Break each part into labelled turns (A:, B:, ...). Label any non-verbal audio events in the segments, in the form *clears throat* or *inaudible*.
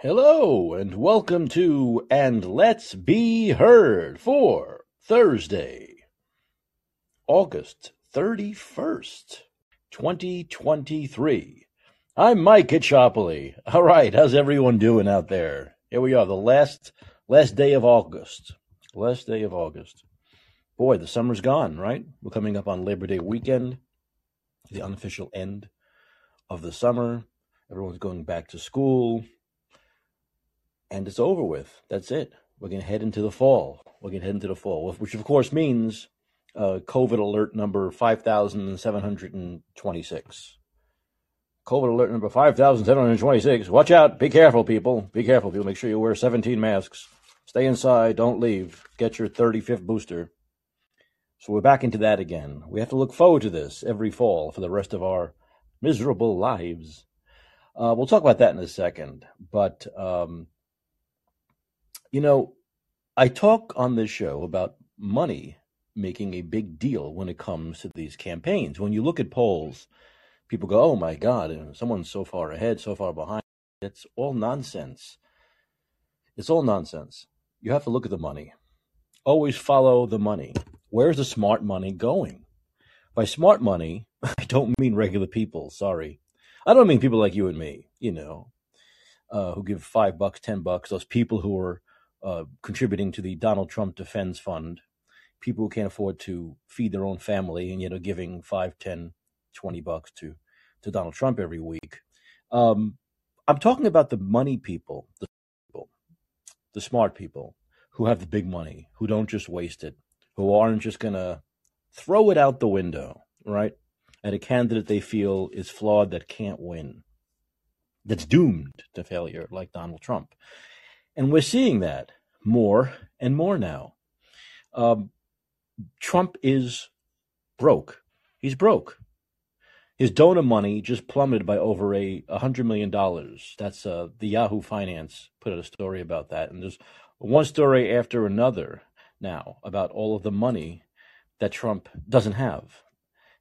A: Hello and welcome to And Let's Be Heard for Thursday, August 31st, 2023. I'm Mike Caccioppoli. All right, how's everyone doing out there? Here we are, the last last day of August. Last day of August. Boy, the summer's gone, right? We're coming up on Labor Day weekend, the unofficial end of the summer. Everyone's going back to school and it's over with. That's it. We're going to head into the fall. We're going to head into the fall, which of course means uh, COVID alert number 5,726. COVID alert number 5,726. Watch out. Be careful, people. Be careful, people. Make sure you wear 17 masks. Stay inside. Don't leave. Get your 35th booster. So we're back into that again. We have to look forward to this every fall for the rest of our miserable lives. Uh, we'll talk about that in a second. But um, you know, I talk on this show about money making a big deal when it comes to these campaigns. When you look at polls, people go, "Oh my God, someone's so far ahead, so far behind." It's all nonsense. It's all nonsense. You have to look at the money. Always follow the money. Where's the smart money going? By smart money, *laughs* I don't mean regular people. Sorry, I don't mean people like you and me. You know, uh, who give five bucks, ten bucks. Those people who are uh, contributing to the Donald Trump Defense Fund, people who can't afford to feed their own family and yet are giving 5, 10, 20 bucks to, to Donald Trump every week. Um, I'm talking about the money people, the people, the smart people who have the big money, who don't just waste it, who aren't just going to throw it out the window, right? At a candidate they feel is flawed that can't win, that's doomed to failure, like Donald Trump. And we're seeing that more and more now. Um, Trump is broke. He's broke. His donor money just plummeted by over a hundred million dollars. That's uh, the Yahoo Finance put out a story about that, and there's one story after another now about all of the money that Trump doesn't have.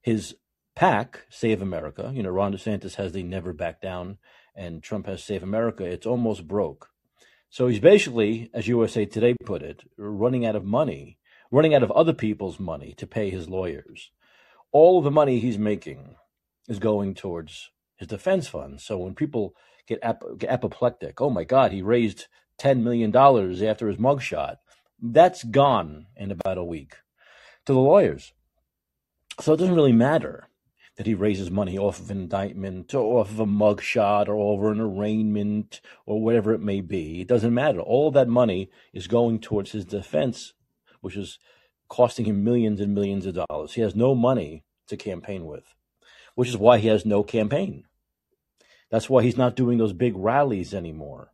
A: His PAC, Save America, you know, Ron DeSantis has the Never Back Down, and Trump has Save America. It's almost broke. So he's basically, as USA Today put it, running out of money, running out of other people's money to pay his lawyers. All of the money he's making is going towards his defense fund. So when people get, ap- get apoplectic, oh my God, he raised $10 million after his mugshot, that's gone in about a week to the lawyers. So it doesn't really matter that he raises money off of indictment or off of a mugshot or over an arraignment or whatever it may be. It doesn't matter. All that money is going towards his defense, which is costing him millions and millions of dollars. He has no money to campaign with, which is why he has no campaign. That's why he's not doing those big rallies anymore.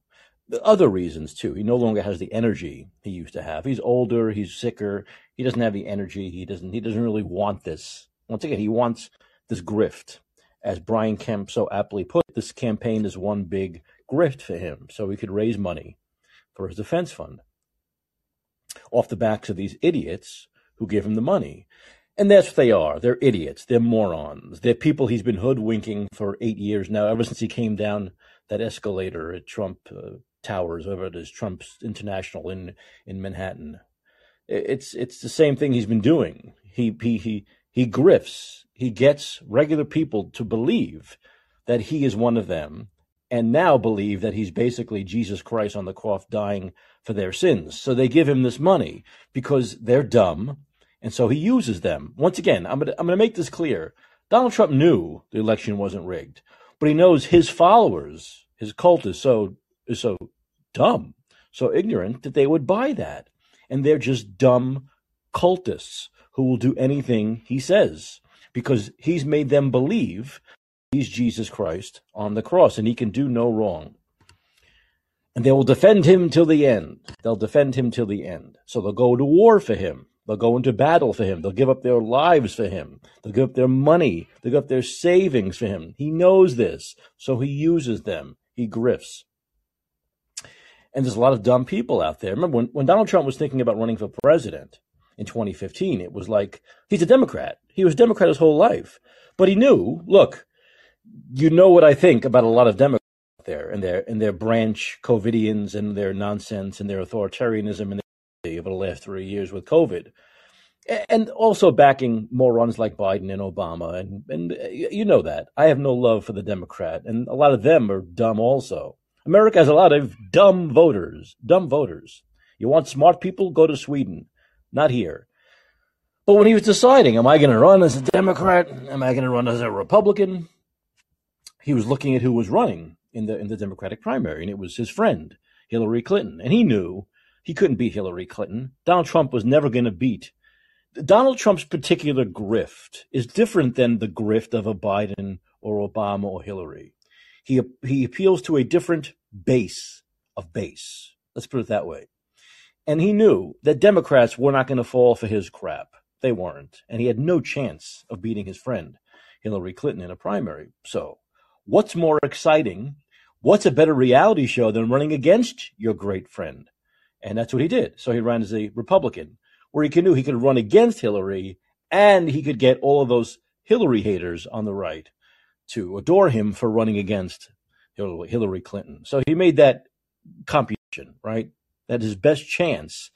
A: The other reasons too. He no longer has the energy he used to have. He's older, he's sicker, he doesn't have the energy, he doesn't he doesn't really want this. Once again, he wants this grift. As Brian Kemp so aptly put, this campaign is one big grift for him, so he could raise money for his defense fund off the backs of these idiots who give him the money. And that's what they are. They're idiots. They're morons. They're people he's been hoodwinking for eight years now, ever since he came down that escalator at Trump uh, Towers, whatever it is, Trump's International in in Manhattan. It's it's the same thing he's been doing. He he he he grifts he gets regular people to believe that he is one of them and now believe that he's basically Jesus Christ on the cross dying for their sins. So they give him this money because they're dumb. And so he uses them. Once again, I'm going to, I'm to make this clear. Donald Trump knew the election wasn't rigged, but he knows his followers, his cult is so, is so dumb, so ignorant that they would buy that. And they're just dumb cultists who will do anything he says because he's made them believe he's Jesus Christ on the cross and he can do no wrong. And they will defend him till the end. They'll defend him till the end. So they'll go to war for him. They'll go into battle for him. They'll give up their lives for him. They'll give up their money. They'll give up their savings for him. He knows this. So he uses them. He grifts. And there's a lot of dumb people out there. Remember when, when Donald Trump was thinking about running for president, in 2015. It was like he's a Democrat. He was Democrat his whole life, but he knew. Look, you know what I think about a lot of Democrats. out there and their and their branch COVIDians and their nonsense and their authoritarianism and their over the last three years with COVID, and also backing morons like Biden and Obama and and uh, you know that I have no love for the Democrat and a lot of them are dumb also. America has a lot of dumb voters, dumb voters. You want smart people? Go to Sweden, not here. But when he was deciding, am I going to run as a Democrat? Am I going to run as a Republican? He was looking at who was running in the in the Democratic primary, and it was his friend Hillary Clinton, and he knew he couldn't beat Hillary Clinton. Donald Trump was never going to beat. Donald Trump's particular grift is different than the grift of a Biden or Obama or Hillary. He he appeals to a different base of base. Let's put it that way. And he knew that Democrats were not going to fall for his crap. They weren't. And he had no chance of beating his friend, Hillary Clinton, in a primary. So, what's more exciting? What's a better reality show than running against your great friend? And that's what he did. So he ran as a Republican, where he knew he could run against Hillary and he could get all of those Hillary haters on the right to adore him for running against Hillary Clinton. So he made that computation, right? That his best chance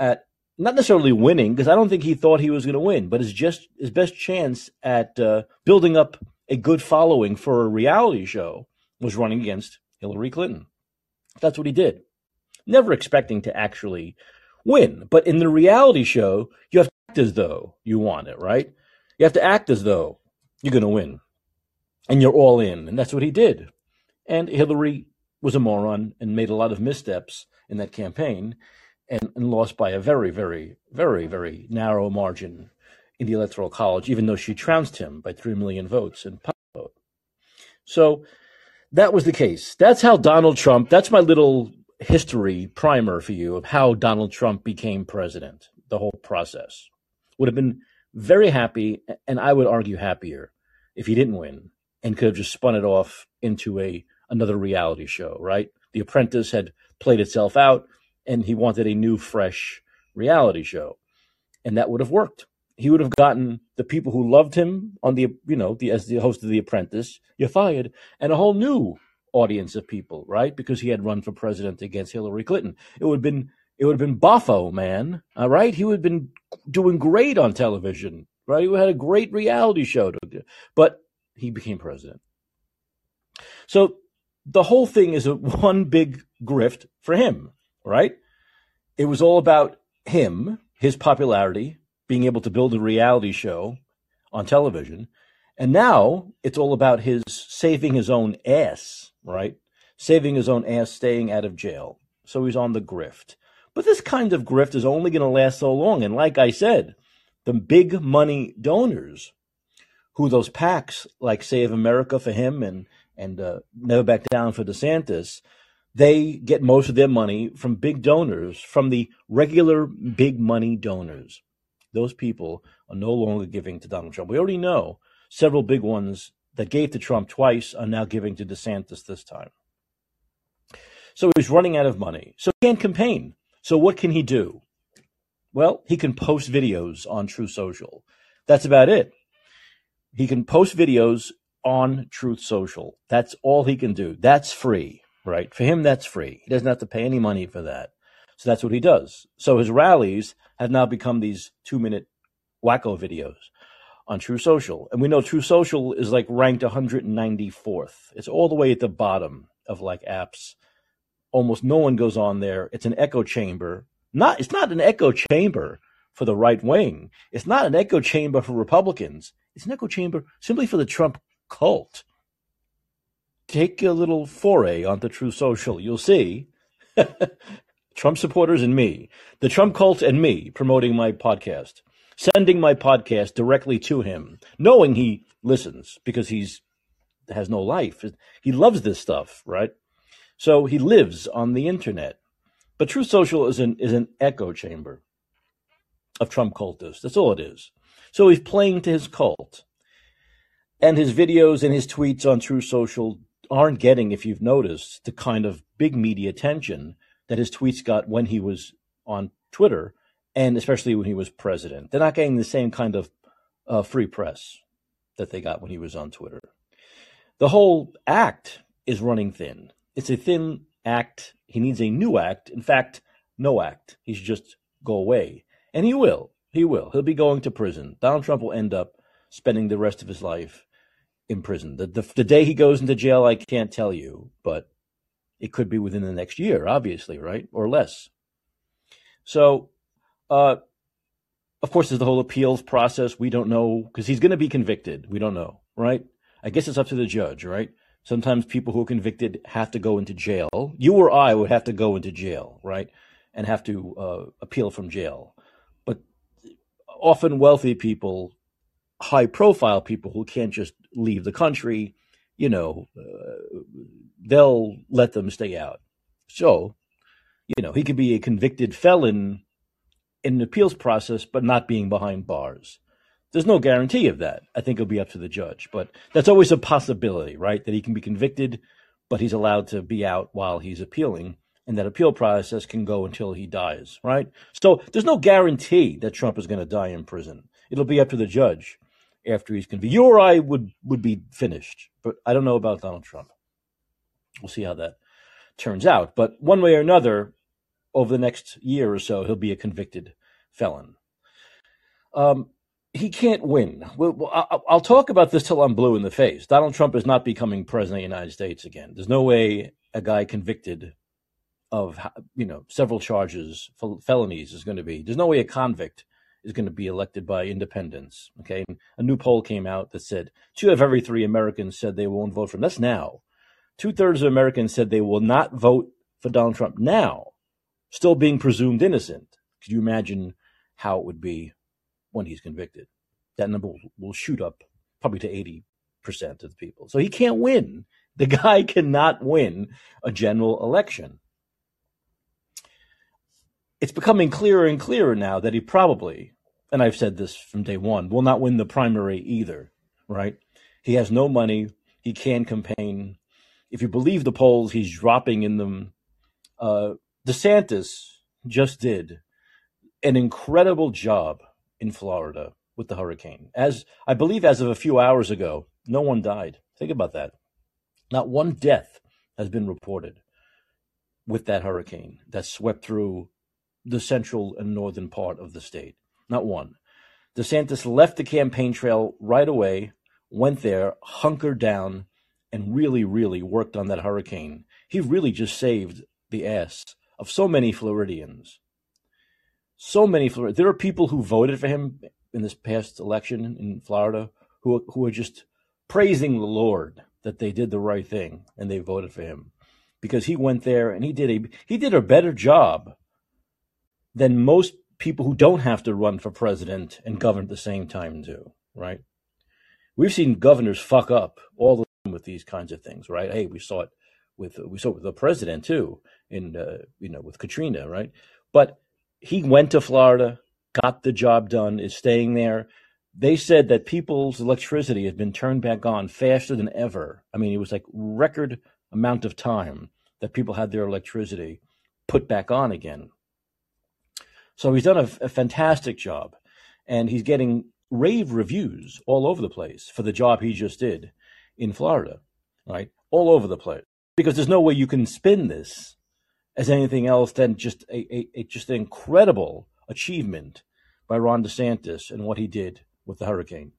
A: at not necessarily winning, because I don't think he thought he was going to win, but his just his best chance at uh, building up a good following for a reality show was running against Hillary Clinton. That's what he did. Never expecting to actually win, but in the reality show, you have to act as though you want it, right? You have to act as though you're going to win, and you're all in, and that's what he did. And Hillary was a moron and made a lot of missteps in that campaign and, and lost by a very, very, very, very narrow margin in the Electoral College, even though she trounced him by 3 million votes in vote. So that was the case. That's how Donald Trump, that's my little history primer for you of how Donald Trump became president, the whole process. Would have been very happy, and I would argue happier, if he didn't win and could have just spun it off into a another reality show, right? The Apprentice had played itself out and he wanted a new, fresh reality show. And that would have worked. He would have gotten the people who loved him on the, you know, the, as the host of The Apprentice, you're fired, and a whole new audience of people, right? Because he had run for president against Hillary Clinton. It would have been, it would have been Boffo, man. All right. He would have been doing great on television, right? He had a great reality show, but he became president. So the whole thing is a *laughs* one big grift for him, right? It was all about him, his popularity, being able to build a reality show on television. And now it's all about his saving his own ass, right? Saving his own ass, staying out of jail. So he's on the grift. But this kind of grift is only going to last so long. And like I said, the big money donors, who those PACs like Save America for him and and uh, Never Back Down for DeSantis, they get most of their money from big donors, from the regular big money donors. Those people are no longer giving to Donald Trump. We already know several big ones that gave to Trump twice are now giving to DeSantis this time. So he's running out of money. So he can't campaign. So what can he do? Well, he can post videos on Truth Social. That's about it. He can post videos on Truth Social. That's all he can do. That's free right? For him, that's free. He doesn't have to pay any money for that. So that's what he does. So his rallies have now become these two minute wacko videos on Truth Social. And we know Truth Social is like ranked 194th. It's all the way at the bottom of like apps. Almost no one goes on there. It's an echo chamber. Not it's not an echo chamber for the right wing. It's not an echo chamber for Republicans. It's an echo chamber simply for the Trump cult take a little foray onto Truth Social. You'll see *laughs* Trump supporters and me, the Trump cult and me promoting my podcast, sending my podcast directly to him, knowing he listens because he's has no life. He loves this stuff, right? So he lives on the internet. But Truth Social is an is an echo chamber of Trump cultists. That's all it is. So he's playing to his cult. And his videos and his tweets on Truth Social aren't getting, if you've noticed, the kind of big media attention that his tweets got when he was on Twitter, and especially when he was president. They're not getting the same kind of uh, free press that they got when he was on Twitter. The whole act is running thin. It's a thin act. He needs a new act. In fact, no act. He should just go away. And he will. He will. He'll be going to prison. Donald Trump will end up spending the rest of his life in prison. The, the, the day he goes into jail, I can't tell you, but it could be within the next year, obviously, right? Or less. So, uh, of course, there's the whole appeals process. We don't know because he's going to be convicted. We don't know, right? I guess it's up to the judge, right? Sometimes people who are convicted have to go into jail. You or I would have to go into jail, right? And have to uh, appeal from jail. But often wealthy people, high profile people who can't just leave the country, you know, uh, they'll let them stay out. So, you know, he could be a convicted felon in an appeals process, but not being behind bars. There's no guarantee of that. I think it'll be up to the judge, but that's always a possibility, right? That he can be convicted, but he's allowed to be out while he's appealing, and that appeal process can go until he dies, right? So there's no guarantee that Trump is going to die in prison. It'll be up to the judge after he's convicted. You or I would would be finished, but I don't know about Donald Trump. We'll see how that turns out. But one way or another, over the next year or so, he'll be a convicted felon. Um, he can't win. Well, I'll talk about this till I'm blue in the face. Donald Trump is not becoming president of the United States again. There's no way a guy convicted of you know several charges, felonies, is going to be. There's no way a convict is going to be elected by independents. Okay, a new poll came out that said two of every three Americans said they won't vote for him. That's now. Two thirds of Americans said they will not vote for Donald Trump now, still being presumed innocent. Could you imagine how it would be when he's convicted. That number will, will shoot up probably to 80% of the people. So he can't win. *laughs* The guy cannot win a general election. It's becoming clearer and clearer now that he probably, and I've said this from day one, will not win the primary either, right? He has no money. He can't campaign. If you believe the polls, he's dropping in them. Uh, DeSantis just did an incredible job in Florida with the hurricane. As I believe, as of a few hours ago, no one died. Think about that. Not one death has been reported with that hurricane that swept through the central and northern part of the state. Not one. DeSantis left the campaign trail right away, went there, hunkered down, and really, really worked on that hurricane. He really just saved the ass of so many Floridians so many Florida. There are people who voted for him in this past election in Florida who who are just praising the Lord that they did the right thing and they voted for him because he went there and he did a he did a better job than most people who don't have to run for president and govern at the same time do. Right? We've seen governors fuck up all the time with these kinds of things. Right? Hey, we saw it with we saw it with the president too in uh, you know with Katrina. Right? But he went to Florida, got the job done, is staying there. They said that people's electricity had been turned back on faster than ever. I mean, it was like record amount of time that people had their electricity put back on again. So he's done a, a fantastic job, and he's getting rave reviews all over the place for the job he just did in Florida, right? All over the place. Because there's no way you can spin this as anything else than just a, a, a, just an incredible achievement by Ron DeSantis and what he did with the hurricane.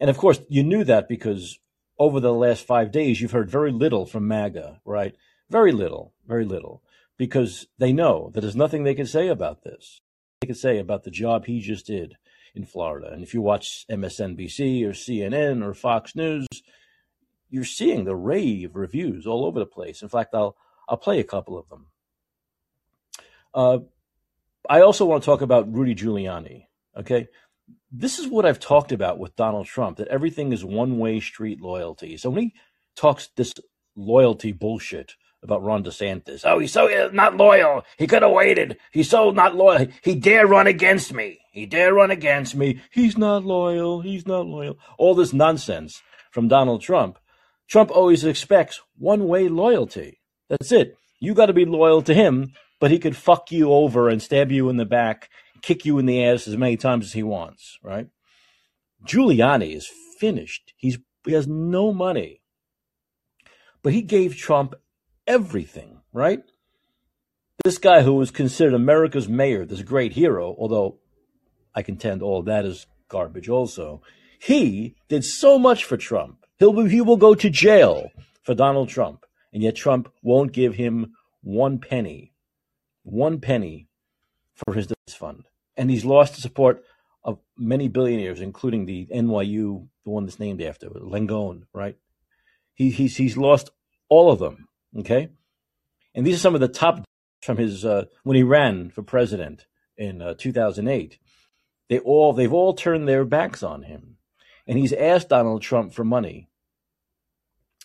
A: And of course, you knew that because over the last five days, you've heard very little from MAGA, right? Very little, very little, because they know that there's nothing they can say about this. They can say about the job he just did in Florida. And if you watch MSNBC or CNN or Fox News, you're seeing the rave reviews all over the place. In fact, I'll I'll play a couple of them. Uh, I also want to talk about Rudy Giuliani. Okay. This is what I've talked about with Donald Trump that everything is one way street loyalty. So when he talks this loyalty bullshit about Ron DeSantis, oh, he's so uh, not loyal. He could have waited. He's so not loyal. He dare run against me. He dare run against me. He's not loyal. He's not loyal. All this nonsense from Donald Trump. Trump always expects one way loyalty. That's it. You got to be loyal to him, but he could fuck you over and stab you in the back, kick you in the ass as many times as he wants, right? Giuliani is finished. He's he has no money. but he gave Trump everything, right? This guy who was considered America's mayor, this great hero, although I contend all that is garbage also, he did so much for Trump. He'll, he will go to jail for Donald Trump, and yet Trump won't give him one penny, one penny for his defense fund. And he's lost the support of many billionaires, including the NYU, the one that's named after Langone, right? He, he's he's lost all of them. Okay, and these are some of the top from his uh, when he ran for president in uh, 2008. They all they've all turned their backs on him, and he's asked Donald Trump for money,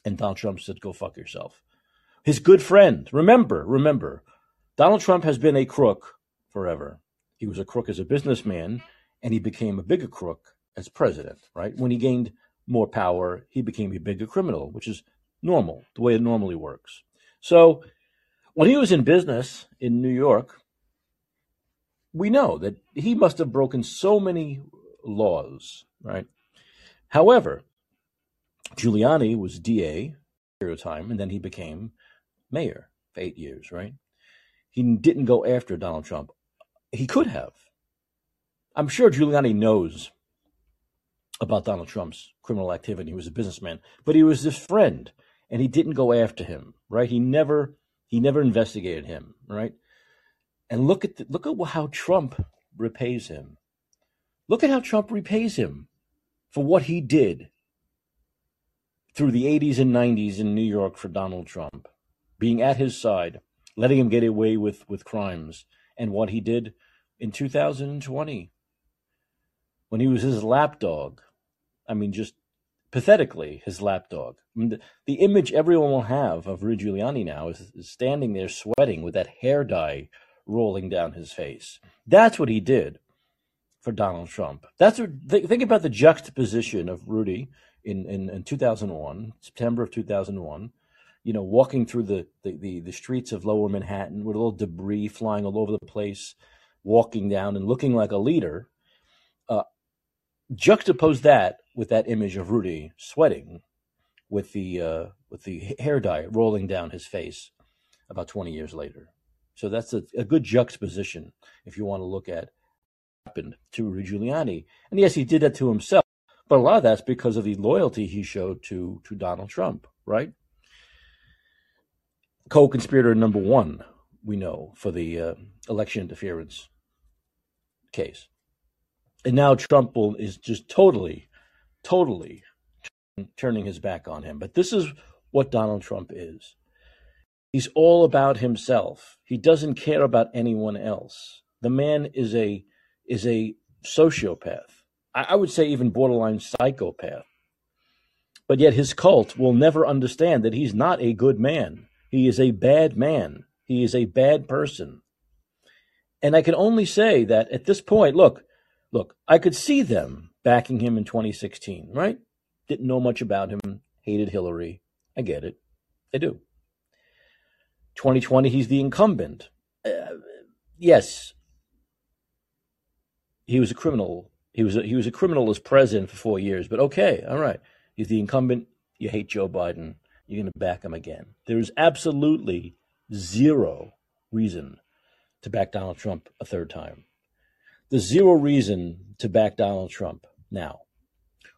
A: and Donald Trump said, "Go fuck yourself." His good friend, remember, remember, Donald Trump has been a crook forever. He was a crook as a businessman, and he became a bigger crook as president. Right when he gained more power, he became a bigger criminal, which is normal, the way it normally works. So when he was in business in New York, we know that he must have broken so many laws, right? However, Giuliani was DA for a time, and then he became mayor for eight years, right? He didn't go after Donald Trump. He could have. I'm sure Giuliani knows about Donald Trump's criminal activity. He was a businessman, but he was his friend, and he didn't go after him. Right? He never he never investigated him. Right? And look at the, look at how Trump repays him. Look at how Trump repays him for what he did through the 80s and 90s in New York for Donald Trump, being at his side, letting him get away with, with crimes, and what he did in 2020 when he was his lapdog. I mean, just pathetically, his lapdog. The, the, image everyone will have of Rudy Giuliani now is, is standing there sweating with that hair dye rolling down his face. That's what he did for Donald Trump. That's what, th- think about the juxtaposition of Rudy in, in, in 2001, September of 2001, you know, walking through the, the, the, the streets of lower Manhattan with a little debris flying all over the place, walking down and looking like a leader. Uh, juxtapose that with that image of Rudy sweating with the uh, with the hair dye rolling down his face about 20 years later. So that's a, a good juxtaposition if you want to look at what happened to Rudy Giuliani. And yes, he did that to himself, but a lot of that's because of the loyalty he showed to to Donald Trump, right? Co-conspirator number one, we know for the uh, election interference case and now Trump will, is just totally, totally turning his back on him. But this is what Donald Trump is. He's all about himself. He doesn't care about anyone else. The man is a is a sociopath. I, I would say even borderline psychopath. But yet his cult will never understand that he's not a good man. He is a bad man. He is a bad person. And I can only say that at this point, look, Look, I could see them backing him in 2016, right? Didn't know much about him, hated Hillary. I get it. I do. 2020, he's the incumbent. Uh, yes, he was a criminal. He was a, he was a criminal as president for four years. But okay, all right, he's the incumbent. You hate Joe Biden. You're going to back him again. There is absolutely zero reason to back Donald Trump a third time. There's zero reason to back Donald Trump now.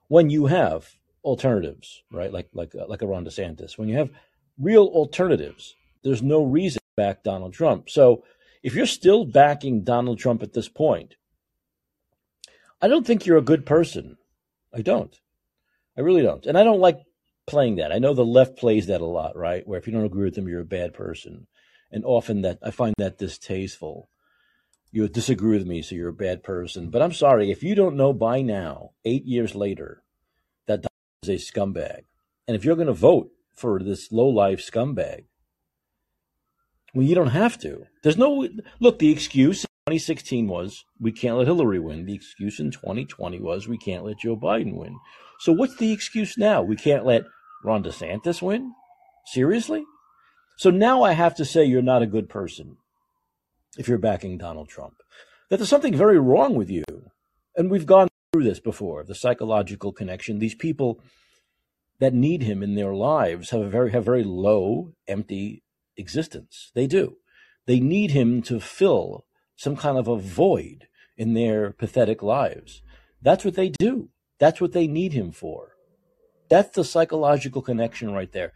A: When you have alternatives, right? Like like uh, like a Ron DeSantis, when you have real alternatives, there's no reason to back Donald Trump. So if you're still backing Donald Trump at this point, I don't think you're a good person. I don't. I really don't. And I don't like playing that. I know the left plays that a lot, right? Where if you don't agree with them, you're a bad person. And often that I find that distasteful you disagree with me, so you're a bad person. But I'm sorry, if you don't know by now, eight years later, that is a scumbag, and if you're going to vote for this low life scumbag, well, you don't have to. There's no look. The excuse in 2016 was we can't let Hillary win. The excuse in 2020 was we can't let Joe Biden win. So what's the excuse now? We can't let Ron DeSantis win? Seriously? So now I have to say you're not a good person if you're backing Donald Trump, that there's something very wrong with you. And we've gone through this before the psychological connection. These people, that need him in their lives have a very have very low, empty existence. They do. They need him to fill some kind of a void in their pathetic lives. That's what they do. That's what they need him for. That's the psychological connection right there.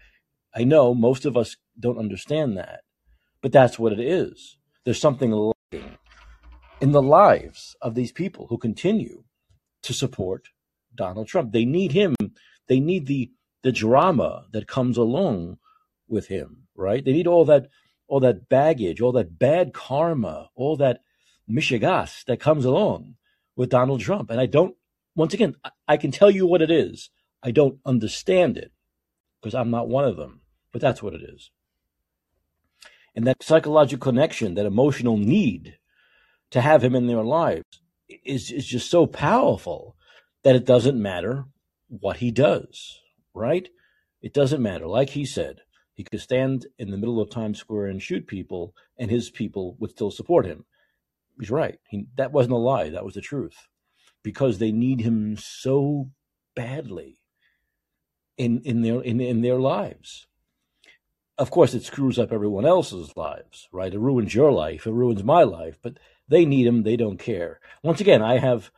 A: I know most of us don't understand that, but that's what it is. There's something lacking in the lives of these people who continue to support Donald Trump. They need him. They need the the drama that comes along with him, right? They need all that all that baggage, all that bad karma, all that mishigas that comes along with Donald Trump. And I don't once again, I can tell you what it is. I don't understand it because I'm not one of them, but that's what it is. And that psychological connection, that emotional need to have him in their lives is, is just so powerful that it doesn't matter what he does, right? It doesn't matter. Like he said, he could stand in the middle of Times Square and shoot people, and his people would still support him. He's right. He, that wasn't a lie. That was the truth because they need him so badly in in their in, in their lives. Of course, it screws up everyone else's lives, right? It ruins your life, it ruins my life, but they need him. They don't care. Once again, I have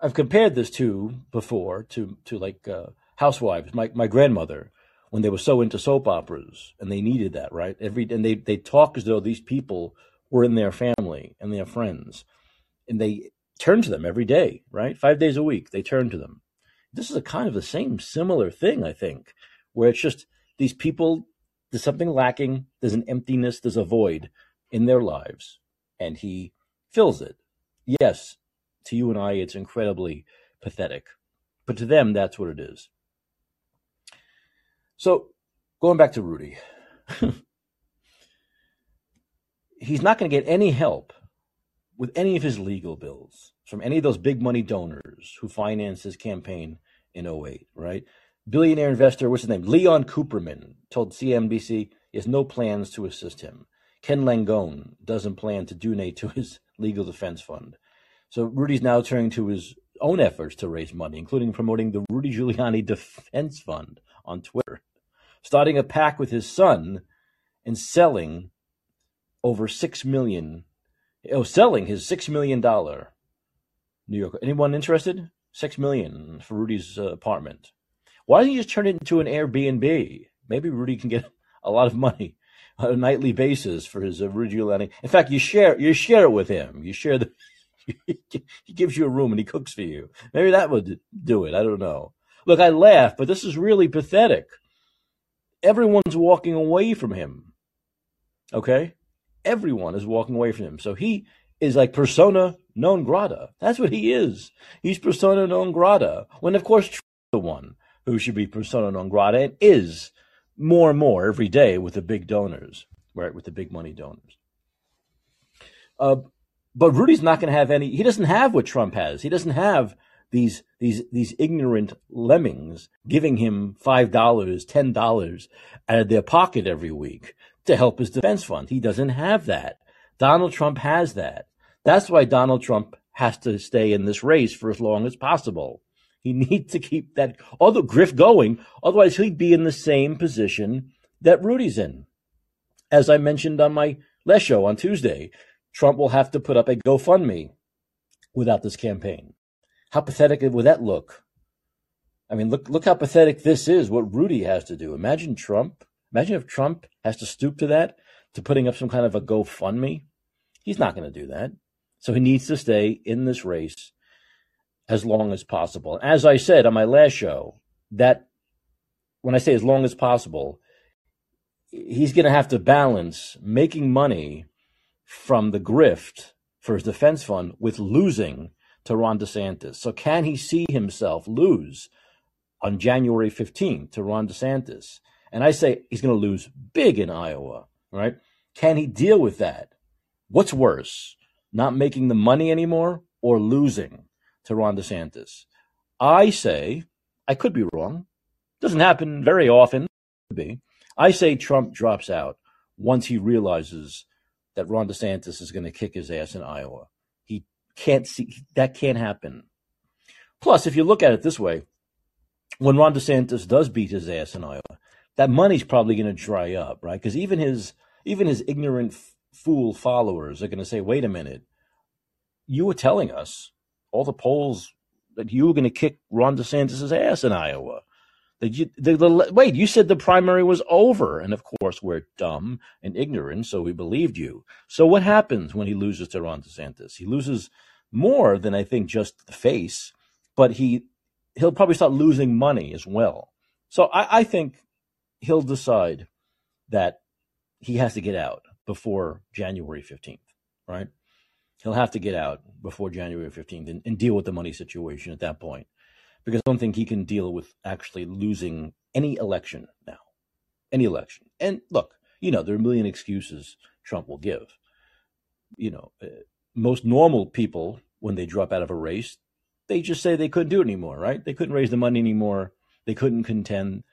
A: I've compared this to before to to like uh, housewives. My my grandmother when they were so into soap operas and they needed that right every and they they talk as though these people were in their family and their friends and they turn to them every day, right? Five days a week, they turn to them. This is a kind of the same similar thing, I think, where it's just these people, there's something lacking, there's an emptiness, there's a void in their lives, and he fills it. Yes, to you and I, it's incredibly pathetic, but to them, that's what it is. So, going back to Rudy, *laughs* he's not going to get any help with any of his legal bills from any of those big money donors who financed his campaign in 08, right? Billionaire investor, what's his name? Leon Cooperman told CNBC he has no plans to assist him. Ken Langone doesn't plan to donate to his *laughs* legal defense fund. So Rudy's now turning to his own efforts to raise money, including promoting the Rudy Giuliani *laughs* Defense Fund on Twitter, starting a PAC with his son and selling over six million oh, selling his six million dollar New York. Anyone interested? Six million for Rudy's uh, apartment. Why don't you just turn it into an Airbnb? Maybe Rudy can get a lot of money on a nightly basis for his uh, Rudy Giuliani. In fact, you share you share it with him. You share the. *laughs* he gives you a room and he cooks for you. Maybe that would do it. I don't know. Look, I laugh, but this is really pathetic. Everyone's walking away from him. Okay? everyone is walking away from him. So he is like persona non grata. That's what he is. He's persona non grata. When of course the one who should be persona non grata and is more and more every day with the big donors, right? With the big money donors. Uh, but Rudy's not going to have any. He doesn't have what Trump has. He doesn't have these these these ignorant lemmings giving him five dollars, ten dollars out of their pocket every week to help his defense fund. He doesn't have that. Donald Trump has that. That's why Donald Trump has to stay in this race for as long as possible. He needs to keep that other grift going. Otherwise, he'd be in the same position that Rudy's in. As I mentioned on my last show on Tuesday, Trump will have to put up a GoFundMe without this campaign. How pathetic would that look? I mean, look look how pathetic this is. What Rudy has to do. Imagine Trump Imagine if Trump has to stoop to that, to putting up some kind of a GoFundMe. He's not going to do that. So he needs to stay in this race as long as possible. As I said on my last show, that when I say as long as possible, he's going to have to balance making money from the grift for his defense fund with losing to Ron DeSantis. So can he see himself lose on January 15th to Ron DeSantis? And I say he's going to lose big in Iowa, right? Can he deal with that? What's worse, not making the money anymore or losing to Ron DeSantis? I say, I could be wrong. Doesn't happen very often. Be. I say Trump drops out once he realizes that Ron DeSantis is going to kick his ass in Iowa. He can't see that can't happen. Plus, if you look at it this way, when Ron DeSantis does beat his ass in Iowa, that money's probably going to dry up, right? Because even his even his ignorant f- fool followers are going to say, "Wait a minute, you were telling us all the polls that you were going to kick Ron DeSantis' ass in Iowa." That you, the, the, wait, you said the primary was over, and of course we're dumb and ignorant, so we believed you. So what happens when he loses to Ron DeSantis? He loses more than I think just the face, but he he'll probably start losing money as well. So I, I think he'll decide that he has to get out before January 15th, right? He'll have to get out before January 15th and, and, deal with the money situation at that point. Because I don't think he can deal with actually losing any election now. Any election. And look, you know, there are a million excuses Trump will give. You know, uh, most normal people, when they drop out of a race, they just say they couldn't do it anymore, right? They couldn't raise the money anymore. They couldn't contend.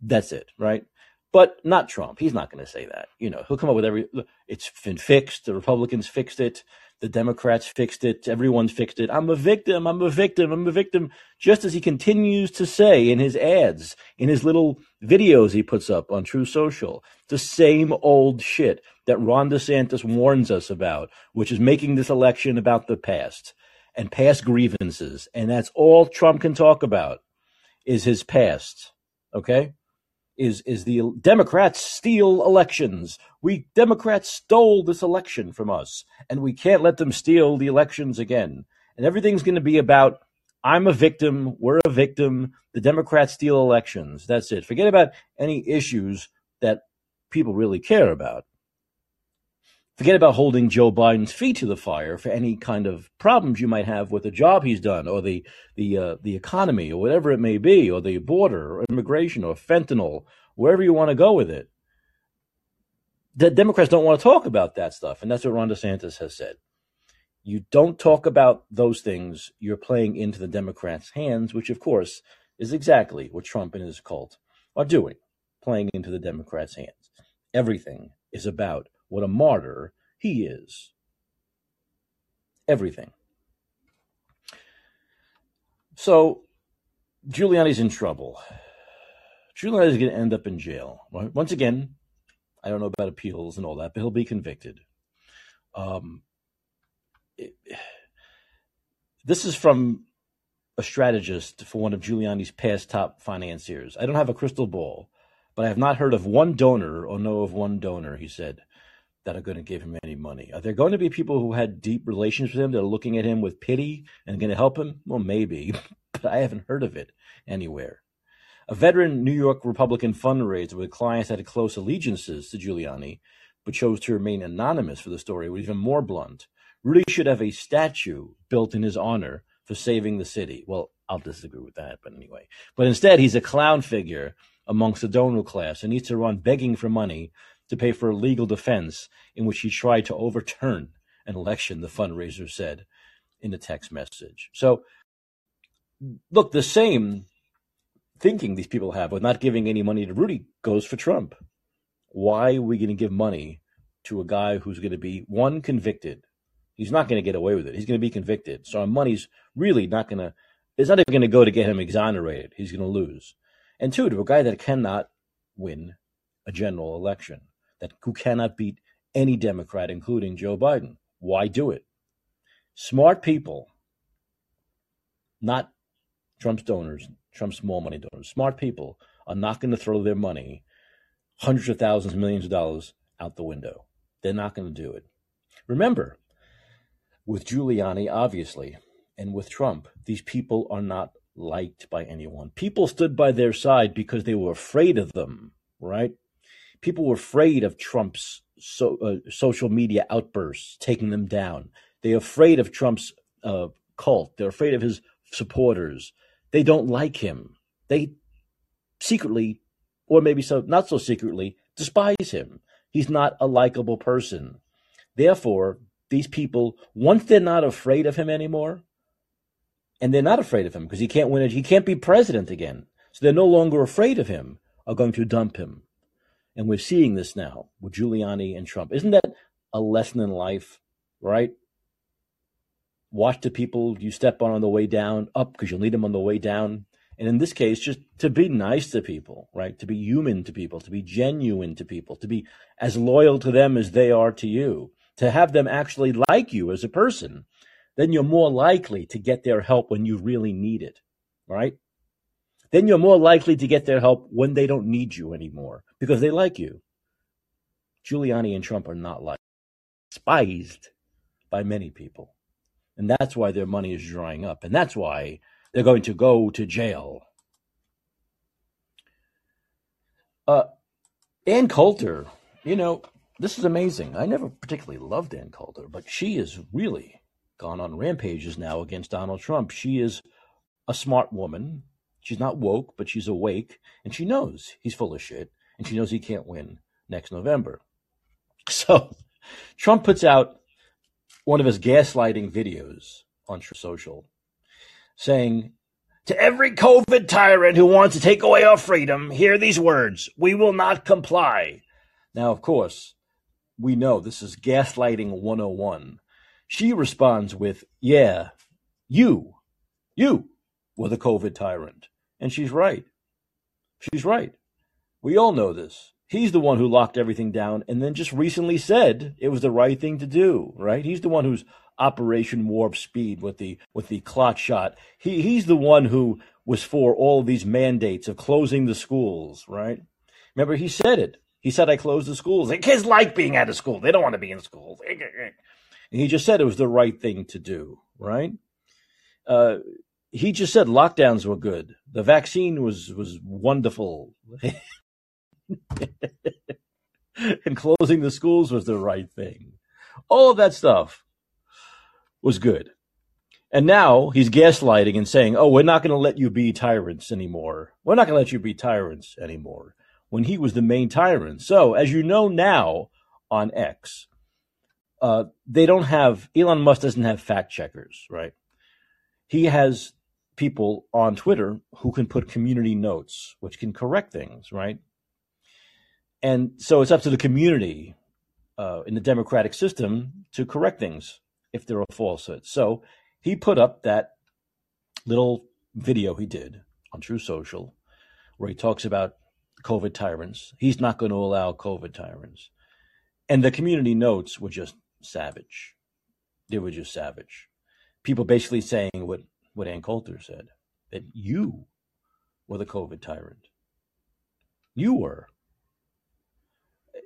A: That's it, right? But not Trump. He's not going to say that. You know, he'll come up with every. It's been fixed. The Republicans fixed it. The Democrats fixed it. Everyone's fixed it. I'm a victim. I'm a victim. I'm a victim. Just as he continues to say in his ads, in his little videos he puts up on Truth Social, the same old shit that Ron DeSantis warns us about, which is making this election about the past and past grievances. And that's all Trump can talk about is his past. Okay? Is is the Democrats steal elections. We Democrats stole this election from us, and we can't let them steal the elections again. And everything's going to be about I'm a victim, we're a victim, the Democrats steal elections. That's it. Forget about any issues that people really care about forget about holding Joe Biden's feet to the fire for any kind of problems you might have with the job he's done, or the the uh, the economy, or whatever it may be, or the border, or immigration, or fentanyl, wherever you want to go with it. The Democrats don't want to talk about that stuff, and that's what Ron DeSantis has said. You don't talk about those things, you're playing into the Democrats' hands, which, of course, is exactly what Trump and his cult are doing, playing into the Democrats' hands. Everything is about what a martyr he is. Everything. So Giuliani's in trouble. Giuliani's going to end up in jail. Once again, I don't know about appeals and all that, but he'll be convicted. Um, it, this is from a strategist for one of Giuliani's past top financiers. I don't have a crystal ball, but I have not heard of one donor or know of one donor, he said, that are going to give him any money? Are there going to be people who had deep relations with him that are looking at him with pity and going to help him? Well, maybe, *laughs* but I haven't heard of it anywhere. A veteran New York Republican fundraiser with clients that had close allegiances to Giuliani, but chose to remain anonymous for the story, was even more blunt. Rudy should have a statue built in his honor for saving the city. Well, I'll disagree with that, but anyway. But instead, he's a clown figure amongst the donor class and needs to run begging for money to pay for a legal defense in which he tried to overturn an election, the fundraiser said in a text message. So, look, the same thinking these people have with not giving any money to Rudy goes for Trump. Why are we going to give money to a guy who's going to be one convicted? He's not going to get away with it. He's going to be convicted. So our money's really not going to. It's not even going to go to get him exonerated. He's going to lose. And two, to a guy that cannot win a general election that who cannot beat any Democrat, including Joe Biden. Why do it? Smart people, not Trump's donors, Trump's small money donors, smart people are not going to throw their money, hundreds of thousands, millions of dollars, out the window. They're not going to do it. Remember, with Giuliani, obviously, and with Trump, these people are not liked by anyone. People stood by their side because they were afraid of them, right? People were afraid of Trump's so, uh, social media outbursts, taking them down. They're afraid of Trump's uh, cult. They're afraid of his supporters. They don't like him. They secretly, or maybe so not so secretly, despise him. He's not a likable person. Therefore, these people, once they're not afraid of him anymore, and they're not afraid of him because he can't win it, he can't be president again. So they're no longer afraid of him, are going to dump him. And we're seeing this now with Giuliani and Trump. Isn't that a lesson in life, right? Watch the people you step on on the way down up because you'll need them on the way down. And in this case, just to be nice to people, right? To be human to people, to be genuine to people, to be as loyal to them as they are to you, to have them actually like you as a person, then you're more likely to get their help when you really need it, right? Then you're more likely to get their help when they don't need you anymore because they like you. Giuliani and Trump are not liked, despised by many people. And that's why their money is drying up. And that's why they're going to go to jail. Uh, Ann Coulter, you know, this is amazing. I never particularly loved Ann Coulter, but she has really gone on rampages now against Donald Trump. She is a smart woman. She's not woke, but she's awake, and she knows he's full of shit, and she knows he can't win next November. *laughs* So Trump puts out one of his gaslighting videos on social saying, To every COVID tyrant who wants to take away our freedom, hear these words We will not comply. Now, of course, we know this is gaslighting 101. She responds with, Yeah, you, you were the COVID tyrant. And she's right. She's right. We all know this. He's the one who locked everything down and then just recently said it was the right thing to do, right? He's the one who's Operation Warp Speed with the with the clot shot. He he's the one who was for all these mandates of closing the schools, right? Remember, he said it. He said, "I closed the schools. The kids like being out of school. They don't want to be in schools." And he just said it was the right thing to do, right? Uh, he just said lockdowns were good. The vaccine was was wonderful. *laughs* and closing the schools was the right thing. All of that stuff was good. And now he's gaslighting and saying, oh, we're not going to let you be tyrants anymore. We're not going to let you be tyrants anymore when he was the main tyrant. So, as you know now on X, uh, they don't have, Elon Musk doesn't have fact checkers, right? He has people on Twitter who can put community notes, which can correct things, right? And so it's up to the community uh, in the democratic system to correct things if they're a falsehood. So he put up that little video he did on Truth Social where he talks about COVID tyrants. He's not going to allow COVID tyrants. And the community notes were just savage. They were just savage. People basically saying what, what Ann Coulter said that you were the COVID tyrant. You were.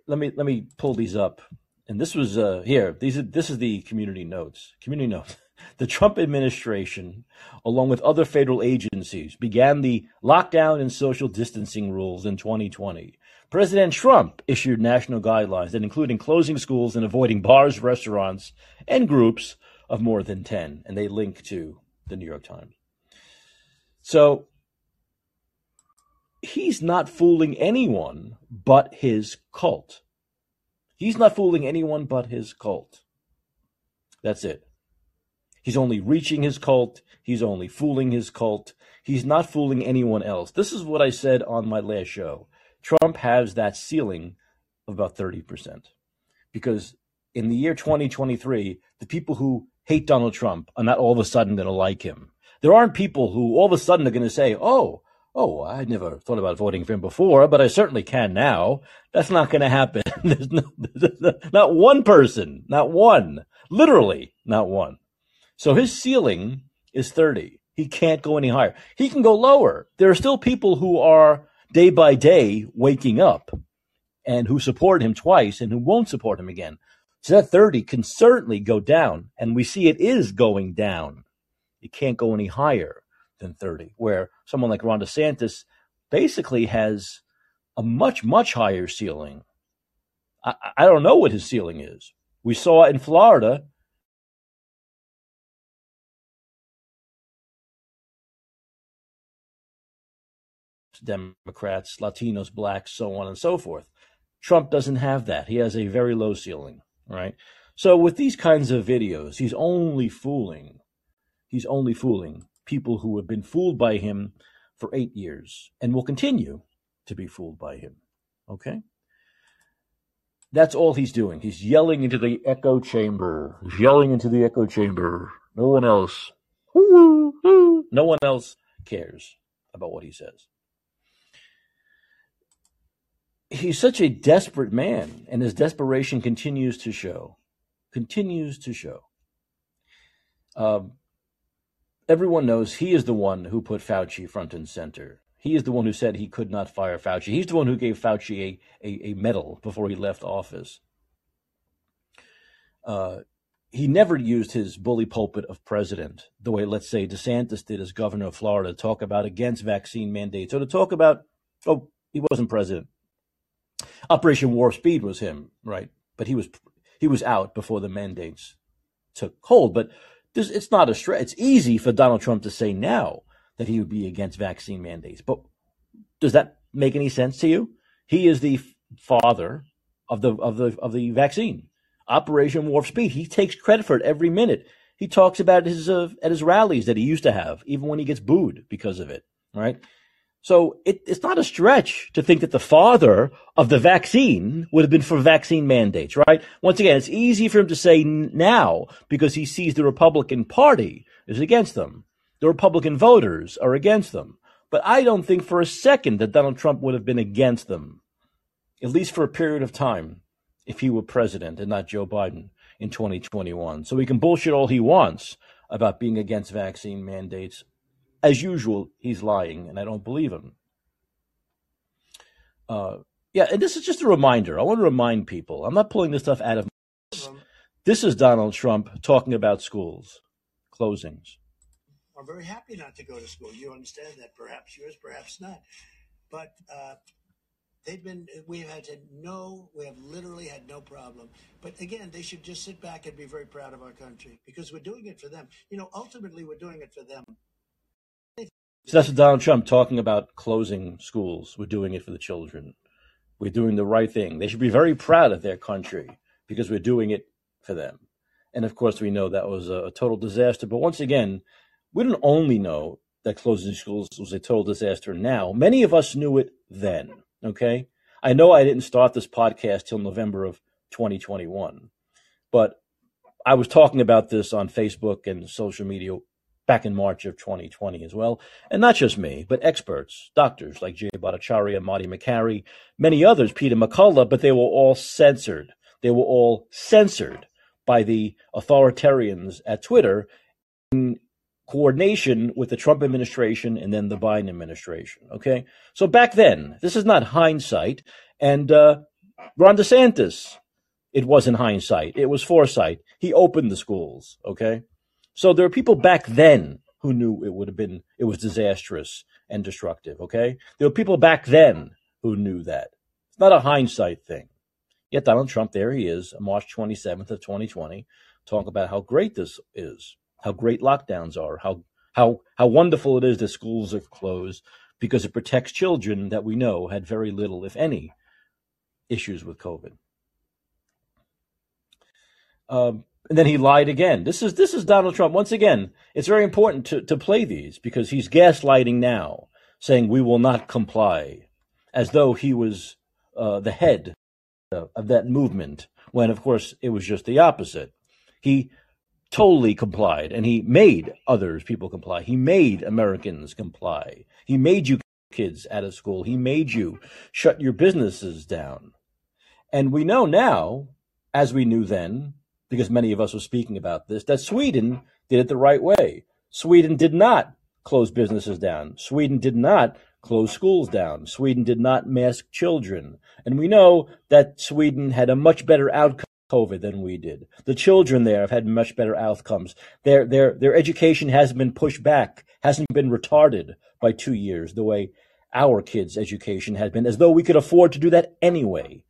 A: Let me let me pull these up and this was uh, here. These are, this is the community notes. Community notes. *laughs* The Trump administration, along with other federal agencies, began the lockdown and social distancing rules in 2020. President Trump issued national guidelines that including closing schools and avoiding bars, restaurants, and groups of more than 10. And they link to the New York Times. So he's not fooling anyone but his cult. He's not fooling anyone but his cult. That's it. He's only reaching his cult. He's only fooling his cult. He's not fooling anyone else. This is what I said on my last show. Trump has that ceiling of about 30%. Because in the year 2023, the people who hate Donald Trump are not all of a sudden going to like him. There aren't people who all of a sudden are going to say, oh, oh, I never thought about voting for him before, but I certainly can now. That's not going to happen. *laughs* There's no, not one person, not one, literally not one. So his ceiling is 30. He can't go any higher. He can go lower. There are still people who are day by day waking up and who support him twice and who won't support him again. So that 30 can certainly go down. And we see it is going down. It can't go any higher than 30, where someone like Ron DeSantis basically has a much, much higher ceiling. I, I don't know what his ceiling is. We saw in Florida Democrats, Latinos, blacks, so on and so forth. Trump doesn't have that. He has a very low ceiling, right? So with these kinds of videos, he's only fooling. He's only fooling people who have been fooled by him for eight years and will continue to be fooled by him. Okay? That's all he's doing. He's yelling into the echo chamber. He's yelling into the echo chamber. No one else. No one else cares about what he says. He's such a desperate man, and his desperation continues to show. Continues to show. Um, everyone knows he is the one who put Fauci front and center. He is the one who said he could not fire Fauci. He's the one who gave Fauci a, a, a medal before he left office. Uh, he never used his bully pulpit of president the way, let's say, DeSantis did as governor of Florida to talk about against vaccine mandates or to talk about, oh, he wasn't president. Operation Warp Speed was him, right? But he was he was out before the mandates took hold. But this, it's not a stretch. It's easy for Donald Trump to say now that he would be against vaccine mandates. But does that make any sense to you? He is the father of the of the of the vaccine. Operation Warp Speed. He takes credit for it every minute. He talks about his uh, at his rallies that he used to have, even when he gets booed because of it. Right. So it, it's not a stretch to think that the father of the vaccine would have been for vaccine mandates, right? Once again, it's easy for him to say now because he sees the Republican Party is against them. The Republican voters are against them. But I don't think for a second that Donald Trump would have been against them, at least for a period of time if he were president and not Joe Biden in 2021. So he can bullshit all he wants about being against vaccine mandates. As usual, he's lying, and I don't believe him. Uh, yeah, and this is just a reminder. I want to remind people I'm not pulling this stuff out of. This is Donald Trump talking about schools closings.
B: I'm very happy not to go to school. You understand that, perhaps yours, perhaps not. But uh, They've been, we have had no, we have literally had no problem. But again, they should just sit back and be very proud of our country because we're doing it for them. You know, ultimately, we're doing it for them.
A: So that's Donald Trump talking about closing schools. We're doing it for the children. We're doing the right thing. They should be very proud of their country because we're doing it for them. And of course, we know that was a total disaster. But once again, we don't only know that closing schools was a total disaster now. Many of us knew it then. Okay. I know I didn't start this podcast till November of 2021, but I was talking about this on Facebook and social media back in March of 2020 as well. And not just me, but experts, doctors like Jay Bhattacharya, Marty Makary, many others, Peter McCullough, but they were all censored. They were all censored by the authoritarians at Twitter in coordination with the Trump administration and then the Biden administration. Okay. So back then, this is not hindsight. And uh, Ron DeSantis, it wasn't hindsight, it was foresight. He opened the schools. Okay. So there are people back then who knew it would have been, it was disastrous and destructive. Okay. There were people back then who knew that. It's not a hindsight thing. Yet Donald Trump, there he is, March 27th of 2020, talk about how great this is how great lockdowns are, how how how wonderful it is that schools are closed because it protects children that we know had very little, if any, issues with COVID. Um, and then he lied again. This is this is Donald Trump once again. It's very important to to play these because he's gaslighting now, saying we will not comply, as though he was uh, the head of that movement. When of course it was just the opposite. He totally complied and he made others people comply he made americans comply he made you kids out of school he made you shut your businesses down and we know now as we knew then because many of us were speaking about this that sweden did it the right way sweden did not close businesses down sweden did not close schools down sweden did not mask children and we know that sweden had a much better outcome COVID than we did. The children there have had much better outcomes. Their their their education hasn't been pushed back, hasn't been retarded by two years the way our kids' education has been, as though we could afford to do that anyway.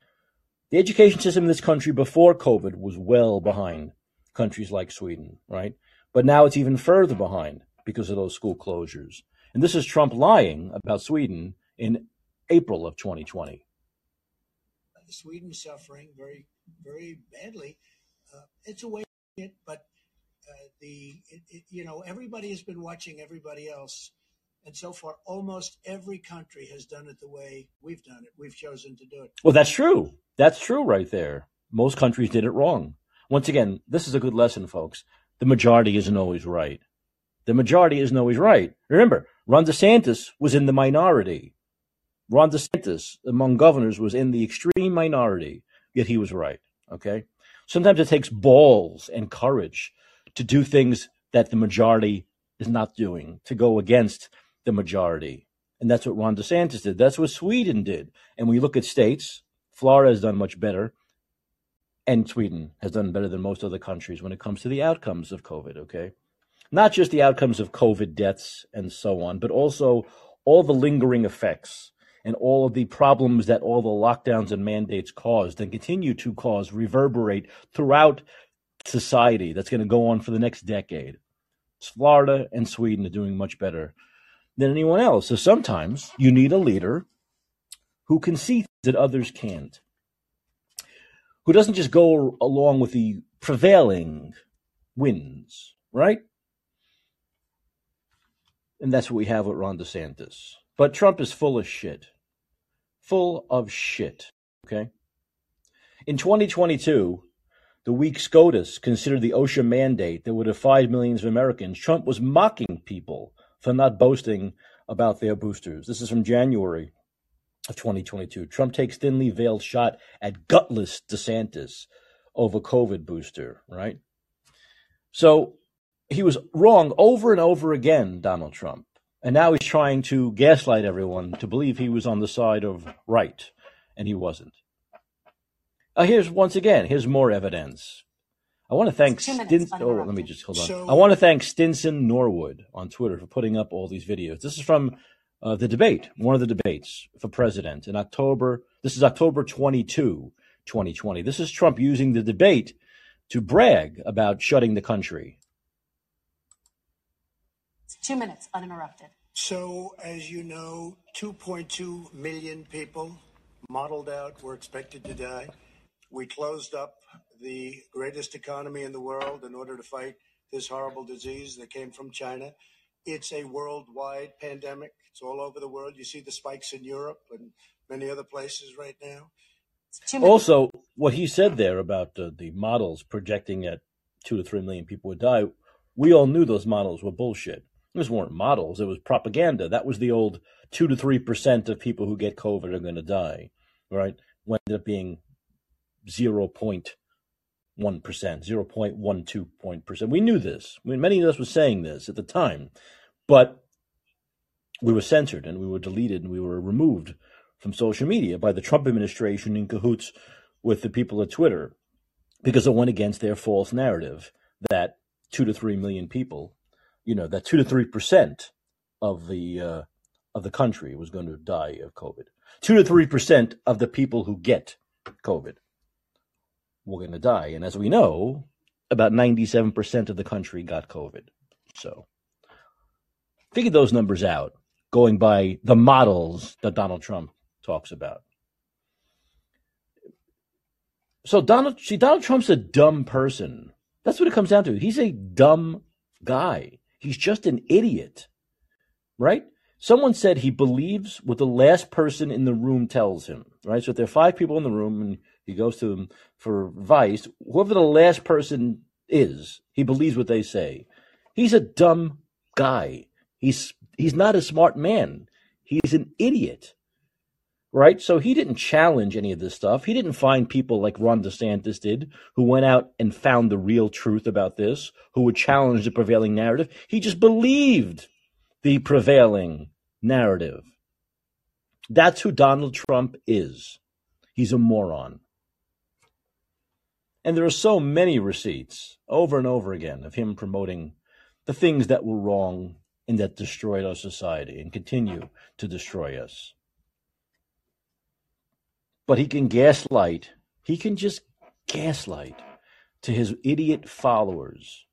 A: The education system in this country before COVID was well behind countries like Sweden, right? But now it's even further behind because of those school closures. And this is Trump lying about Sweden in April of 2020.
B: Sweden suffering very very badly. Uh, it's a way, but uh, the it, it, you know everybody has been watching everybody else, and so far almost every country has done it the way we've done it. We've chosen to do it.
A: Well, that's true. That's true right there. Most countries did it wrong. Once again, this is a good lesson, folks. The majority isn't always right. The majority isn't always right. Remember, Ron DeSantis was in the minority. Ron DeSantis, among governors, was in the extreme minority, yet he was right. Okay. Sometimes it takes balls and courage to do things that the majority is not doing, to go against the majority. And that's what Ron DeSantis did. That's what Sweden did. And you look at states, Florida has done much better, and Sweden has done better than most other countries when it comes to the outcomes of COVID, okay? Not just the outcomes of COVID deaths and so on, but also all the lingering effects and all of the problems that all the lockdowns and mandates caused and continue to cause reverberate throughout society that's going to go on for the next decade. Florida and Sweden are doing much better than anyone else. So sometimes you need a leader who can see that others can't, who doesn't just go along with the prevailing winds, right? And that's what we have with Ron DeSantis. But Trump is full of shit full of shit. Okay. In 2022, the week SCOTUS considered the OSHA mandate that would have five millions of Americans. Trump was mocking people for not boasting about their boosters. This is from January of 2022. Trump takes thinly veiled shot at gutless DeSantis over COVID booster, right? So he was wrong over and over again, Donald Trump. And now he's trying to gaslight everyone to believe he was on the side of right, and he wasn't. Uh, here's once again, here's more evidence. I want to thank Stinson. Oh, let me just hold on. So, I want to thank Stinson Norwood on Twitter for putting up all these videos. This is from uh, the debate, one of the debates for president in October. This is October 22, 2020. This is Trump using the debate to brag about shutting the country.
C: Two minutes uninterrupted.
B: So, as you know, 2.2 million people modeled out were expected to die. We closed up the greatest economy in the world in order to fight this horrible disease that came from China. It's a worldwide pandemic. It's all over the world. You see the spikes in Europe and many other places right now.
A: Also, what he said there about uh, the models projecting that two to three million people would die, we all knew those models were bullshit. Those weren't models. It was propaganda. That was the old two to three percent of people who get COVID are going to die, right? When ended up being zero point one percent, zero point one two point percent. We knew this. I mean, many of us were saying this at the time, but we were censored and we were deleted and we were removed from social media by the Trump administration in cahoots with the people at Twitter because it went against their false narrative that two to three million people you know that two to three percent of the uh, of the country was going to die of COVID. Two to three percent of the people who get COVID were going to die, and as we know, about ninety-seven percent of the country got COVID. So, figure those numbers out, going by the models that Donald Trump talks about. So Donald, see, Donald Trump's a dumb person. That's what it comes down to. He's a dumb guy. He's just an idiot, right? Someone said he believes what the last person in the room tells him, right? So if there are five people in the room and he goes to them for advice, whoever the last person is, he believes what they say. He's a dumb guy. He's he's not a smart man. He's an idiot right? So he didn't challenge any of this stuff. He didn't find people like Ron DeSantis did, who went out and found the real truth about this, who would challenge the prevailing narrative. He just believed the prevailing narrative. That's who Donald Trump is. He's a moron. And there are so many receipts over and over again of him promoting the things that were wrong and that destroyed our society and continue to destroy us but he can gaslight. He can just gaslight to his idiot followers.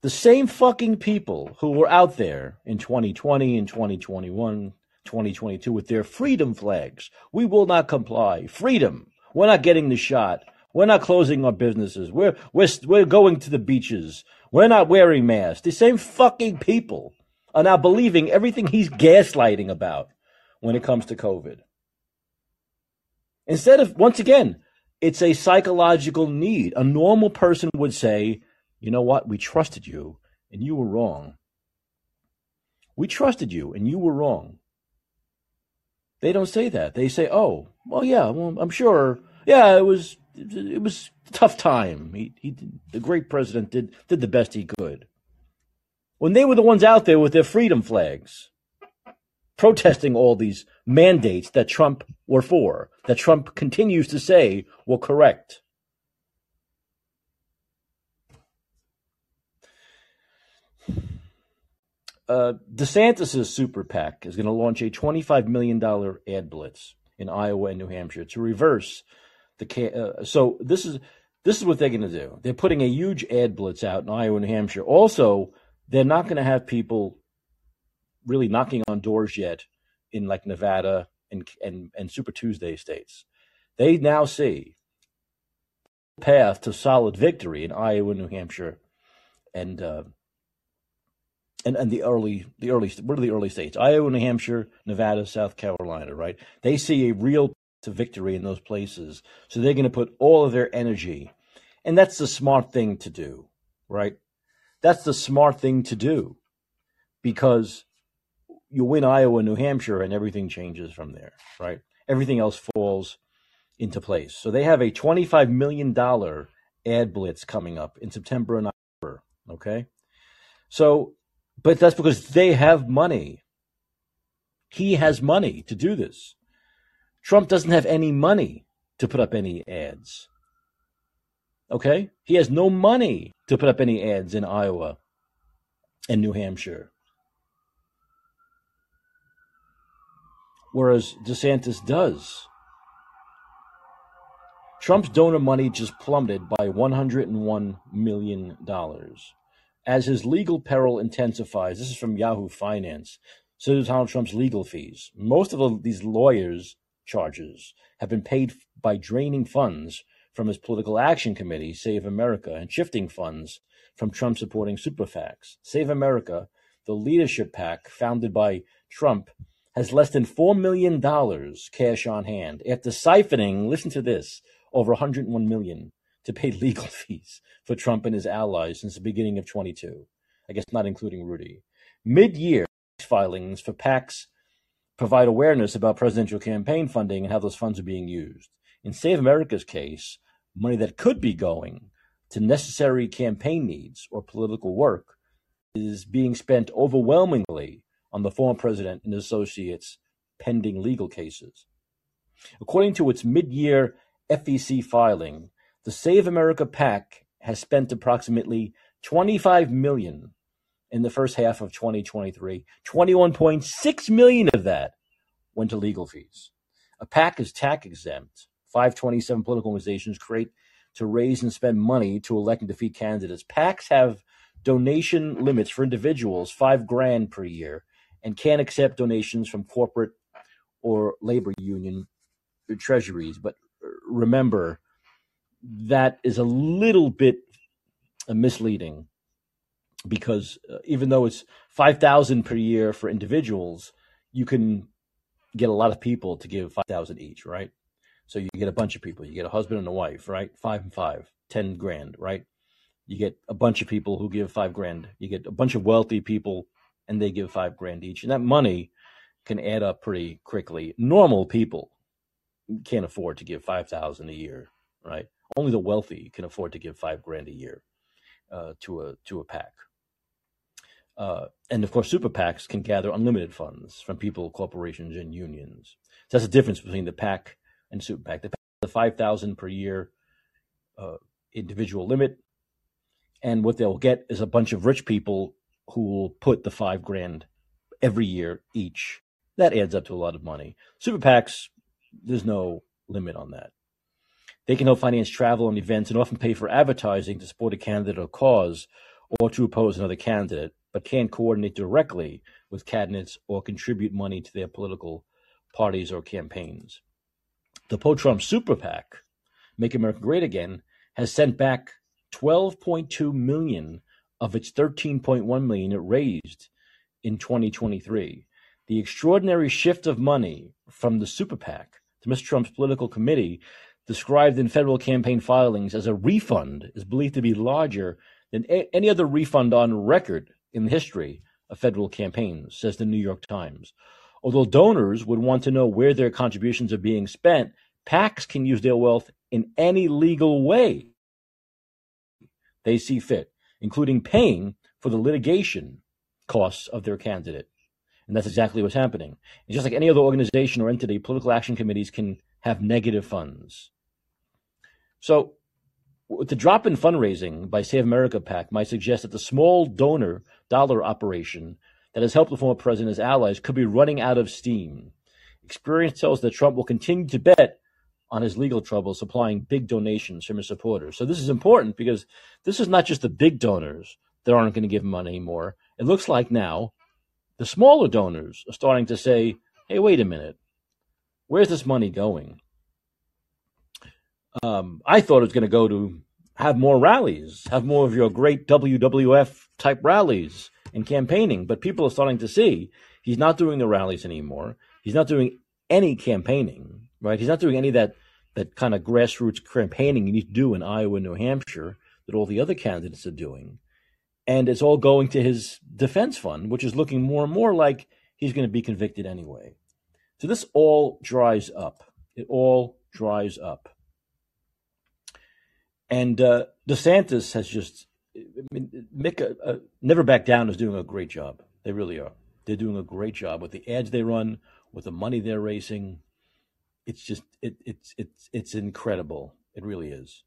A: The same fucking people who were out there in 2020 and 2021, 2022 with their freedom flags. We will not comply. Freedom. We're not getting the shot. We're not closing our businesses. We're, we're, we're going to the beaches. We're not wearing masks. The same fucking people are now believing everything he's gaslighting about when it comes to COVID. Instead of, once again, it's a psychological need. A normal person would say, you know what, we trusted you and you were wrong. We trusted you and you were wrong. They don't say that. They say, "Oh, well, yeah, well, I'm sure. Yeah, it was it was a tough time. He, he the great president did did the best he could." When they were the ones out there with their freedom flags, protesting all these mandates that Trump were for, that Trump continues to say were correct. Uh, DeSantis' super PAC is going to launch a $25 million ad blitz in Iowa and New Hampshire to reverse the. Uh, so this is this is what they're going to do. They're putting a huge ad blitz out in Iowa and New Hampshire. Also, they're not going to have people really knocking on doors yet in like Nevada and and and Super Tuesday states. They now see path to solid victory in Iowa, New Hampshire, and uh, and and the early the early what are the early states? Iowa, New Hampshire, Nevada, South Carolina. Right? They see a real to victory in those places, so they're going to put all of their energy, and that's the smart thing to do, right? That's the smart thing to do, because you win Iowa, New Hampshire, and everything changes from there, right? Everything else falls into place. So they have a $25 million ad blitz coming up in September and October, okay? So but that's because they have money. He has money to do this. Trump doesn't have any money to put up any ads. Okay? He has no money to put up any ads in Iowa and New Hampshire. Whereas DeSantis does. Trump's donor money just plummeted by $101 million as his legal peril intensifies. This is from Yahoo Finance. So is Donald Trump's legal fees. Most of these lawyers' charges have been paid by draining funds from his political action committee, Save America, and shifting funds from Trump supporting super PACs. Save America, the leadership PAC founded by Trump, has less than $4 million cash on hand after siphoning, listen to this, over 101 million to pay *laughs* legal fees for Trump and his allies since the beginning of 22. I guess not including Rudy. Mid year filings for PACs provide awareness about presidential campaign funding and how those funds are being used. In Save America's case, money that could be going to necessary campaign needs or political work is being spent overwhelmingly on the former president and associates pending legal cases. According to its mid year FEC filing, the Save America PAC has spent approximately 25 million in the first half of 2023. 21.6 million of that went to legal fees. A PAC is tax exempt. 527 political organizations create to raise and spend money to elect and defeat candidates. PACs have donation limits for individuals, five grand per year, and can't accept donations from corporate or labor union treasuries. But remember, that is a little bit uh, misleading because uh, even though it's 5000 per year for individuals you can get a lot of people to give 5000 each right? So you get a bunch of people. You get a husband and a wife right? Five and five ten grand right? You get a bunch of people who give five grand. You get a bunch of wealthy people and they give five grand each. And that money can add up pretty quickly. Normal people can't afford to give 5000 a year right? Only the wealthy can afford to give five grand a year uh, to a to a PAC. Uh, and of course, super PACs can gather unlimited funds from people, corporations, and unions. So that's the difference between the PAC and super PAC. The PAC the five thousand per year uh, individual limit, and what they'll get is a bunch of rich people who will put the five grand every year each. That adds up to a lot of money. Super PACs, there's no limit on that. They can help finance travel and events and often pay for advertising to support a candidate or cause or to oppose another candidate, but can't coordinate directly with candidates or contribute money to their political parties or campaigns. The pro-Trump super PAC, Make America Great Again, has sent back 12.2 million of its 13.1 million it raised in 2023. The extraordinary shift of money from the super PAC to Mr. Trump's political committee described in federal campaign filings as a refund is believed to be larger than a- any other refund on record in the history of federal campaigns, says the New York Times. Although donors would want to know where their contributions are being spent, PACs can use their wealth in any legal way they see fit, including paying for the litigation costs of their candidate. And that's exactly what's happening. And just like any other organization or entity, political action committees can have negative funds. So, the drop in fundraising by Save America PAC might suggest that the small donor dollar operation that has helped the former president's allies could be running out of steam. Experience tells that Trump will continue to bet on his legal troubles, supplying big donations from his supporters. So this is important because this is not just the big donors that aren't going to give him money anymore. It looks like now the smaller donors are starting to say, hey, wait a minute, where's this money going? Um, I thought it was going to go to have more rallies, have more of your great WWF type rallies and campaigning. But people are starting to see he's not doing the rallies anymore. He's not doing any campaigning, right? He's not doing any of that that kind of grassroots campaigning you need to do in Iowa and New Hampshire that all the other candidates are doing and it's all going to his defense fund, which is looking more and more like he's going to be convicted anyway. So this all dries up. It all dries up. And uh, DeSantis has just, I mean, Mick, uh, uh, Never Back Down is doing a great job. They really are. They're doing a great job with the ads they run, with the money they're raising. It's just, it, it's, it's, it's incredible. It really is.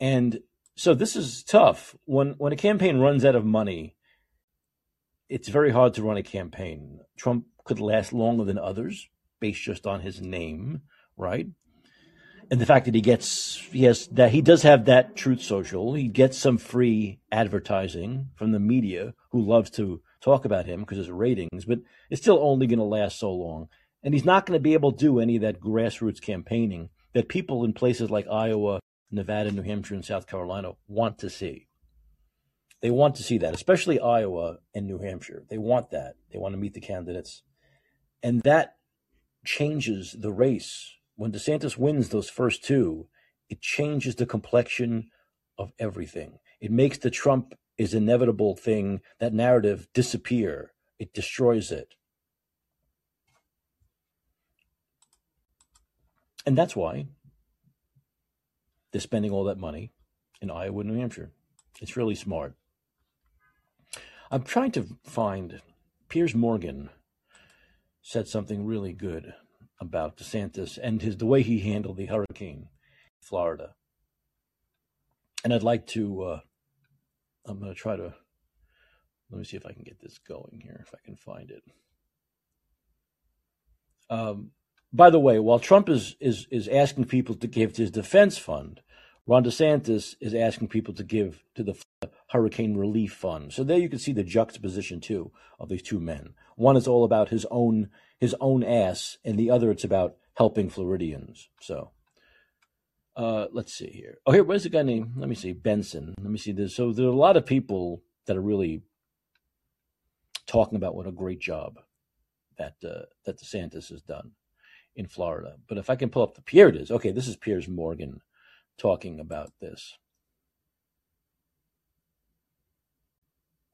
A: And so this is tough. When when a campaign runs out of money, it's very hard to run a campaign. Trump could last longer than others based just on his name, right? And the fact that he gets he that he does have that truth social, he gets some free advertising from the media who loves to talk about him because his ratings, but it's still only going to last so long. And he's not going to be able to do any of that grassroots campaigning that people in places like Iowa Nevada, New Hampshire, and South Carolina want to see. They want to see that, especially Iowa and New Hampshire. They want that. They want to meet the candidates. And that changes the race. When DeSantis wins those first two, it changes the complexion of everything. It makes the Trump is inevitable thing, that narrative disappear. It destroys it. And that's why they're spending all that money in Iowa and New Hampshire. It's really smart. I'm trying to find Piers Morgan said something really good about DeSantis and his the way he handled the hurricane in Florida. And I'd like to uh, I'm going to try to let me see if I can get this going here if I can find it. Um, by the way, while Trump is is is asking people to give to his defense fund, Ron DeSantis is asking people to give to the Hurricane Relief Fund. So there you can see the juxtaposition too of these two men. One is all about his own his own ass, and the other it's about helping Floridians. So uh, let's see here. Oh, here, where's the guy named? Let me see, Benson. Let me see this. So there are a lot of people that are really talking about what a great job that uh, that DeSantis has done in Florida. But if I can pull up the Pierre it is. Okay, this is Piers Morgan talking about this.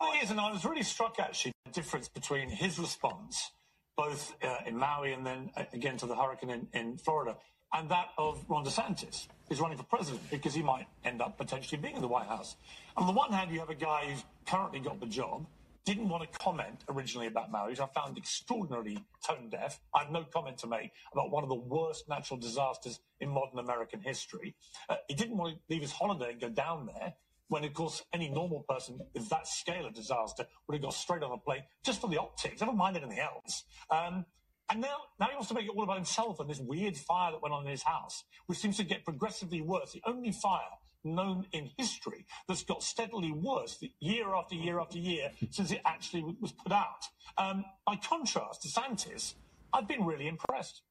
D: Oh, yes, and I was really struck actually the difference between his response, both uh, in Maui and then uh, again to the hurricane in, in Florida, and that of Ron DeSantis, who's running for president because he might end up potentially being in the White House. On the one hand, you have a guy who's currently got the job didn't want to comment originally about Maui, which I found extraordinarily tone deaf. I have no comment to make about one of the worst natural disasters in modern American history. Uh, he didn't want to leave his holiday and go down there when, of course, any normal person with that scale of disaster would have got straight on a plane just for the optics, never mind anything else. Um, and now, now he wants to make it all about himself and this weird fire that went on in his house, which seems to get progressively worse. The only fire known in history that's got steadily worse year after year after year *laughs* since it actually was put out. Um, by contrast, DeSantis, I've been really impressed.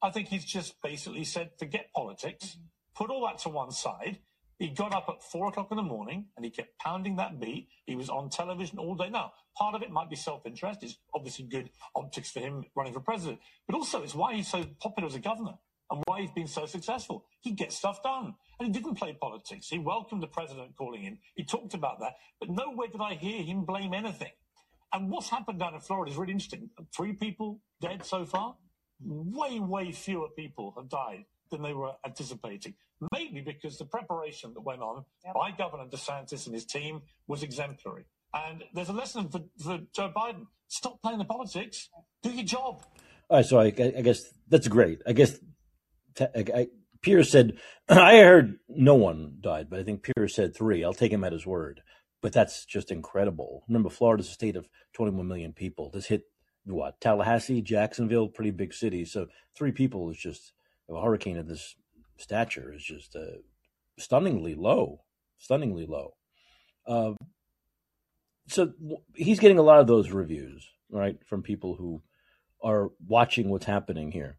D: I think he's just basically said, forget politics, put all that to one side. He got up at four o'clock in the morning and he kept pounding that beat. He was on television all day. Now, part of it might be self interest. It's obviously good optics for him running for president, but also it's why he's so popular as a governor and why he's been so successful. He gets stuff done. And he didn't play politics. He welcomed the president calling in. He talked about that. But nowhere did I hear him blame anything. And what's happened down in Florida is really interesting. Three people dead so far. Way, way fewer people have died than they were anticipating. Maybe because the preparation that went on yep. by Governor DeSantis and his team was exemplary. And there's a lesson for, for Joe Biden. Stop playing the politics. Do your job.
A: All right, so I, I guess that's great. I guess I, I, Piers said, *clears throat* I heard no one died, but I think Piers said three. I'll take him at his word. But that's just incredible. Remember, Florida's a state of 21 million people. This hit what? Tallahassee, Jacksonville, pretty big cities. So three people is just a hurricane of this stature is just uh, stunningly low, stunningly low. Uh, so he's getting a lot of those reviews, right, from people who are watching what's happening here.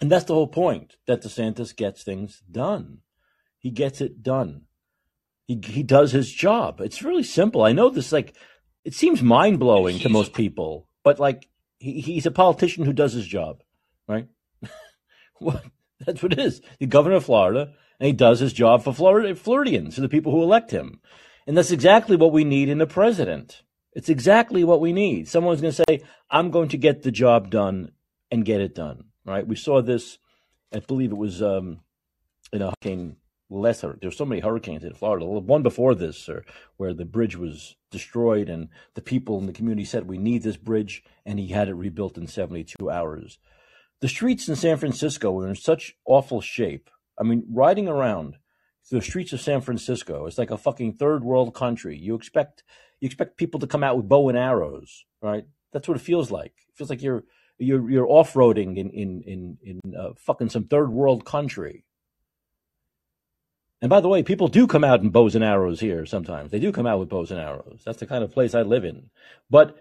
A: And that's the whole point that DeSantis gets things done. He gets it done. He he does his job. It's really simple. I know this like it seems mind blowing to most people, but like he, he's a politician who does his job, right? Well, *laughs* that's what it is. The governor of Florida, and he does his job for Florida, Floridians, for the people who elect him. And that's exactly what we need in a president. It's exactly what we need. Someone's going to say, I'm going to get the job done and get it done. Right? We saw this, I believe it was um, in a hurricane lesser. There's so many hurricanes in Florida. One before this, where the bridge was destroyed, and the people in the community said, "We need this bridge," and he had it rebuilt in 72 hours. The streets in San Francisco were in such awful shape. I mean, riding around the streets of San Francisco, it's like a fucking third world country. You expect you expect people to come out with bow and arrows, right? That's what it feels like. It feels like you're you're you're off roading in in in in uh, fucking some third world country. And by the way, people do come out in bows and arrows here sometimes. They do come out with bows and arrows. That's the kind of place I live in. But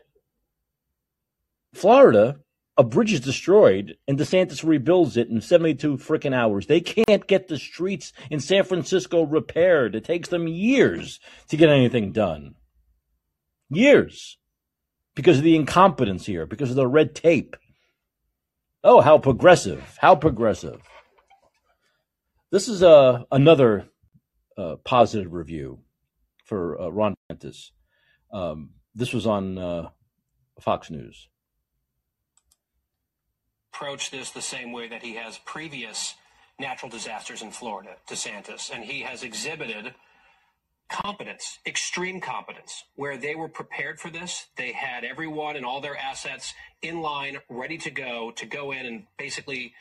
A: Florida, a bridge is destroyed and DeSantis rebuilds it in 72 freaking hours. They can't get the streets in San Francisco repaired. It takes them years to get anything done. Years. Because of the incompetence here, because of the red tape. Oh, how progressive. How progressive. This is uh, another uh, positive review for uh, Ron DeSantis. Um, this was on uh, Fox News.
E: Approach this the same way that he has previous natural disasters in Florida, DeSantis, and he has exhibited competence, extreme competence, where they were prepared for this. They had everyone and all their assets in line, ready to go, to go in and basically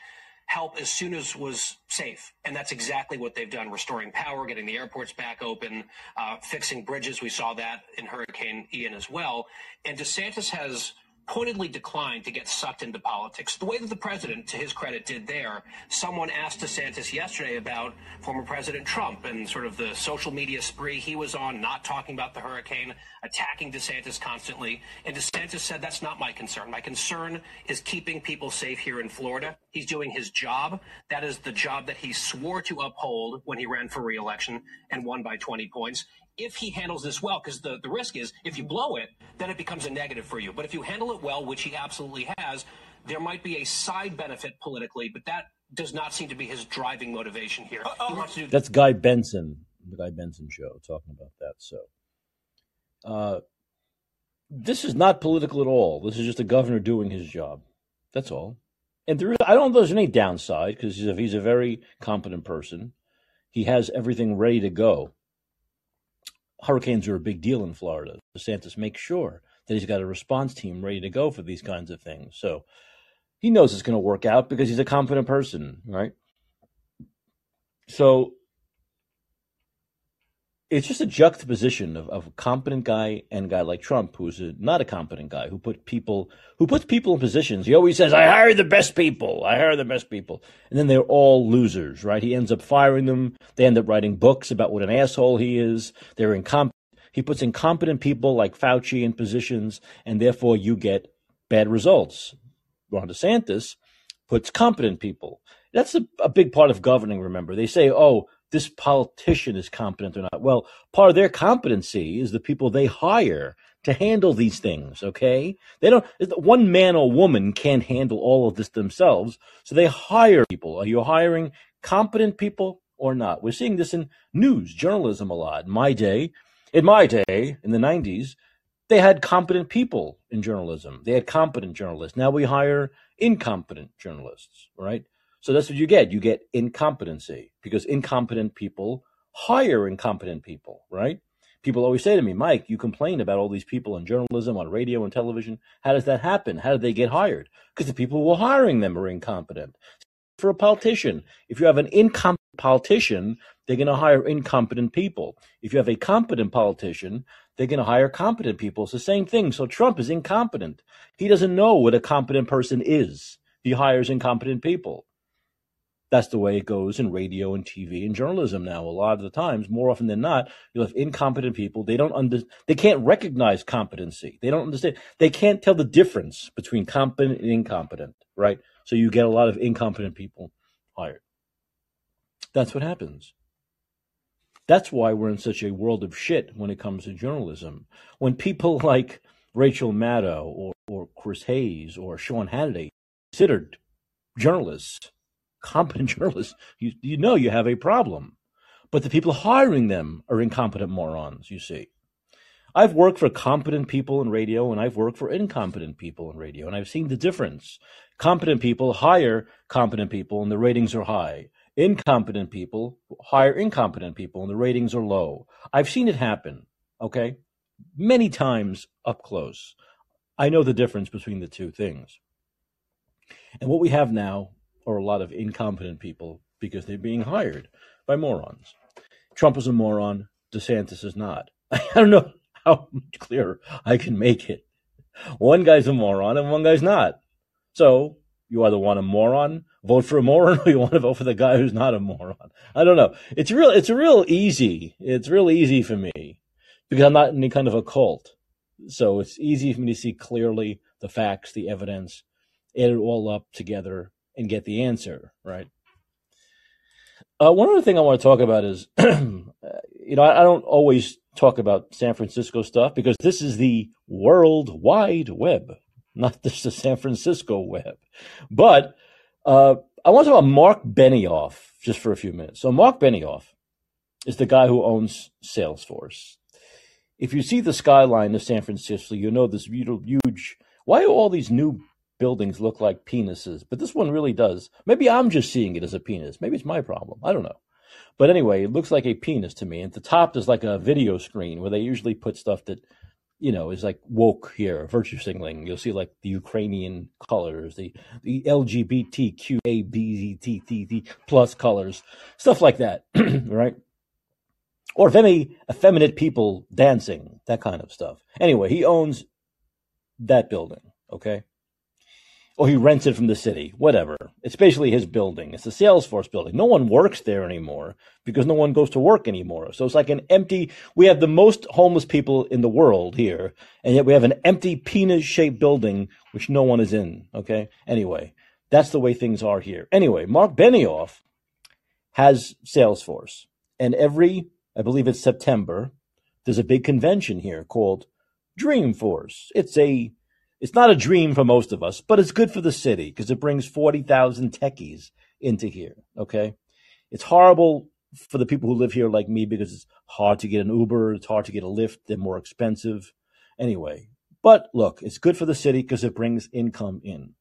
E: help as soon as was safe. And that's exactly what they've done restoring power, getting the airports back open, uh, fixing bridges. We saw that in Hurricane Ian as well. And DeSantis has pointedly declined to get sucked into politics. The way that the president, to his credit, did there. Someone asked DeSantis yesterday about former President Trump and sort of the social media spree he was on, not talking about the hurricane, attacking DeSantis constantly. And DeSantis said, that's not my concern. My concern is keeping people safe here in Florida. He's doing his job. That is the job that he swore to uphold when he ran for reelection and won by 20 points if he handles this well, because the, the risk is if you blow it, then it becomes a negative for you. But if you handle it well, which he absolutely has, there might be a side benefit politically, but that does not seem to be his driving motivation here.
A: Uh, do- That's Guy Benson, the Guy Benson show, talking about that. So, uh, this is not political at all. This is just a governor doing his job. That's all. And there is, I don't know there's any downside because he's, he's a very competent person. He has everything ready to go hurricanes are a big deal in Florida. DeSantis makes sure that he's got a response team ready to go for these kinds of things. So he knows it's going to work out because he's a competent person, right? So it's just a juxtaposition of, of a competent guy and a guy like Trump, who's a, not a competent guy, who put people who puts people in positions. He always says, "I hire the best people. I hire the best people," and then they're all losers, right? He ends up firing them. They end up writing books about what an asshole he is. They're incompetent. He puts incompetent people like Fauci in positions, and therefore you get bad results. Ron DeSantis puts competent people. That's a, a big part of governing. Remember, they say, "Oh." This politician is competent or not. Well, part of their competency is the people they hire to handle these things. Okay, they don't. One man or woman can't handle all of this themselves, so they hire people. Are you hiring competent people or not? We're seeing this in news journalism a lot. In my day, in my day, in the '90s, they had competent people in journalism. They had competent journalists. Now we hire incompetent journalists, right? So that's what you get. You get incompetency because incompetent people hire incompetent people, right? People always say to me, Mike, you complain about all these people in journalism, on radio and television. How does that happen? How did they get hired? Because the people who are hiring them are incompetent. For a politician, if you have an incompetent politician, they're going to hire incompetent people. If you have a competent politician, they're going to hire competent people. It's the same thing. So Trump is incompetent. He doesn't know what a competent person is. He hires incompetent people. That's the way it goes in radio and TV and journalism now. A lot of the times, more often than not, you'll have incompetent people. They don't under, they can't recognize competency. They don't understand. They can't tell the difference between competent and incompetent, right? So you get a lot of incompetent people hired. That's what happens. That's why we're in such a world of shit when it comes to journalism. When people *laughs* like Rachel Maddow or, or Chris Hayes or Sean Hannity considered journalists, competent *laughs* journalists, you, you know you have a problem. But the people hiring them are incompetent morons, you see. I've worked for competent people in radio and I've worked for incompetent people in radio, and I've seen the difference. Competent people hire competent people and the ratings are high. Incompetent people hire incompetent people and the ratings are low. I've seen it happen, okay? Many times up close. I know the difference between the two things. And what we have now are a lot of incompetent people because they're being hired by morons. Trump is a moron. DeSantis is not. *laughs* I don't know how much clearer I can make it. One guy's a moron and one guy's not. So you either want a moron, vote for a moron, *laughs* or you want to vote for the guy who's not a moron. I don't know. It's real. It's real easy. It's real easy for me because I'm not in any kind of a cult. So it's easy for me to see clearly the facts, the evidence, add it all up together and get the answer, right? Uh, one other thing I want to talk about is, *clears throat* you know, I, I don't always talk about San Francisco stuff because this is the World Wide Web, not *laughs* just the San Francisco web. But uh, I want to talk about Mark Benioff just for a few minutes. So Mark Benioff is the guy who owns Salesforce. If you see the skyline of San Francisco, you know this huge. Why are all these new buildings look like penises? But this one really does. Maybe I'm just seeing it as a penis. Maybe it's my problem. I don't know. But anyway, it looks like a penis to me. And at the top is like a video screen where they usually put stuff that, you know, is like woke here, virtue signaling. You'll see like the Ukrainian colors, the the LGBTQABZTT plus colors, stuff like that, *clears throat* right? Or femi- effeminate people dancing, that kind of stuff. Anyway, he owns that building, okay? Or he rents it from the city, whatever. It's basically his building. It's the Salesforce building. No one works there anymore because no one goes to work anymore. So it's like an empty, we have the most homeless people in the world here, and yet we have an empty penis shaped building which no one is in. Okay. Anyway, that's the way things are here. Anyway, Mark Benioff has Salesforce, and every, I believe it's September, there's a big convention here called Dreamforce. It's a it's not a dream for most of us, but it's good for the city because it brings 40,000 techies into here. Okay. It's horrible for the people who live here like me because it's hard to get an Uber. It's hard to get a Lyft. They're more expensive. Anyway, but look, it's good for the city because it brings income in.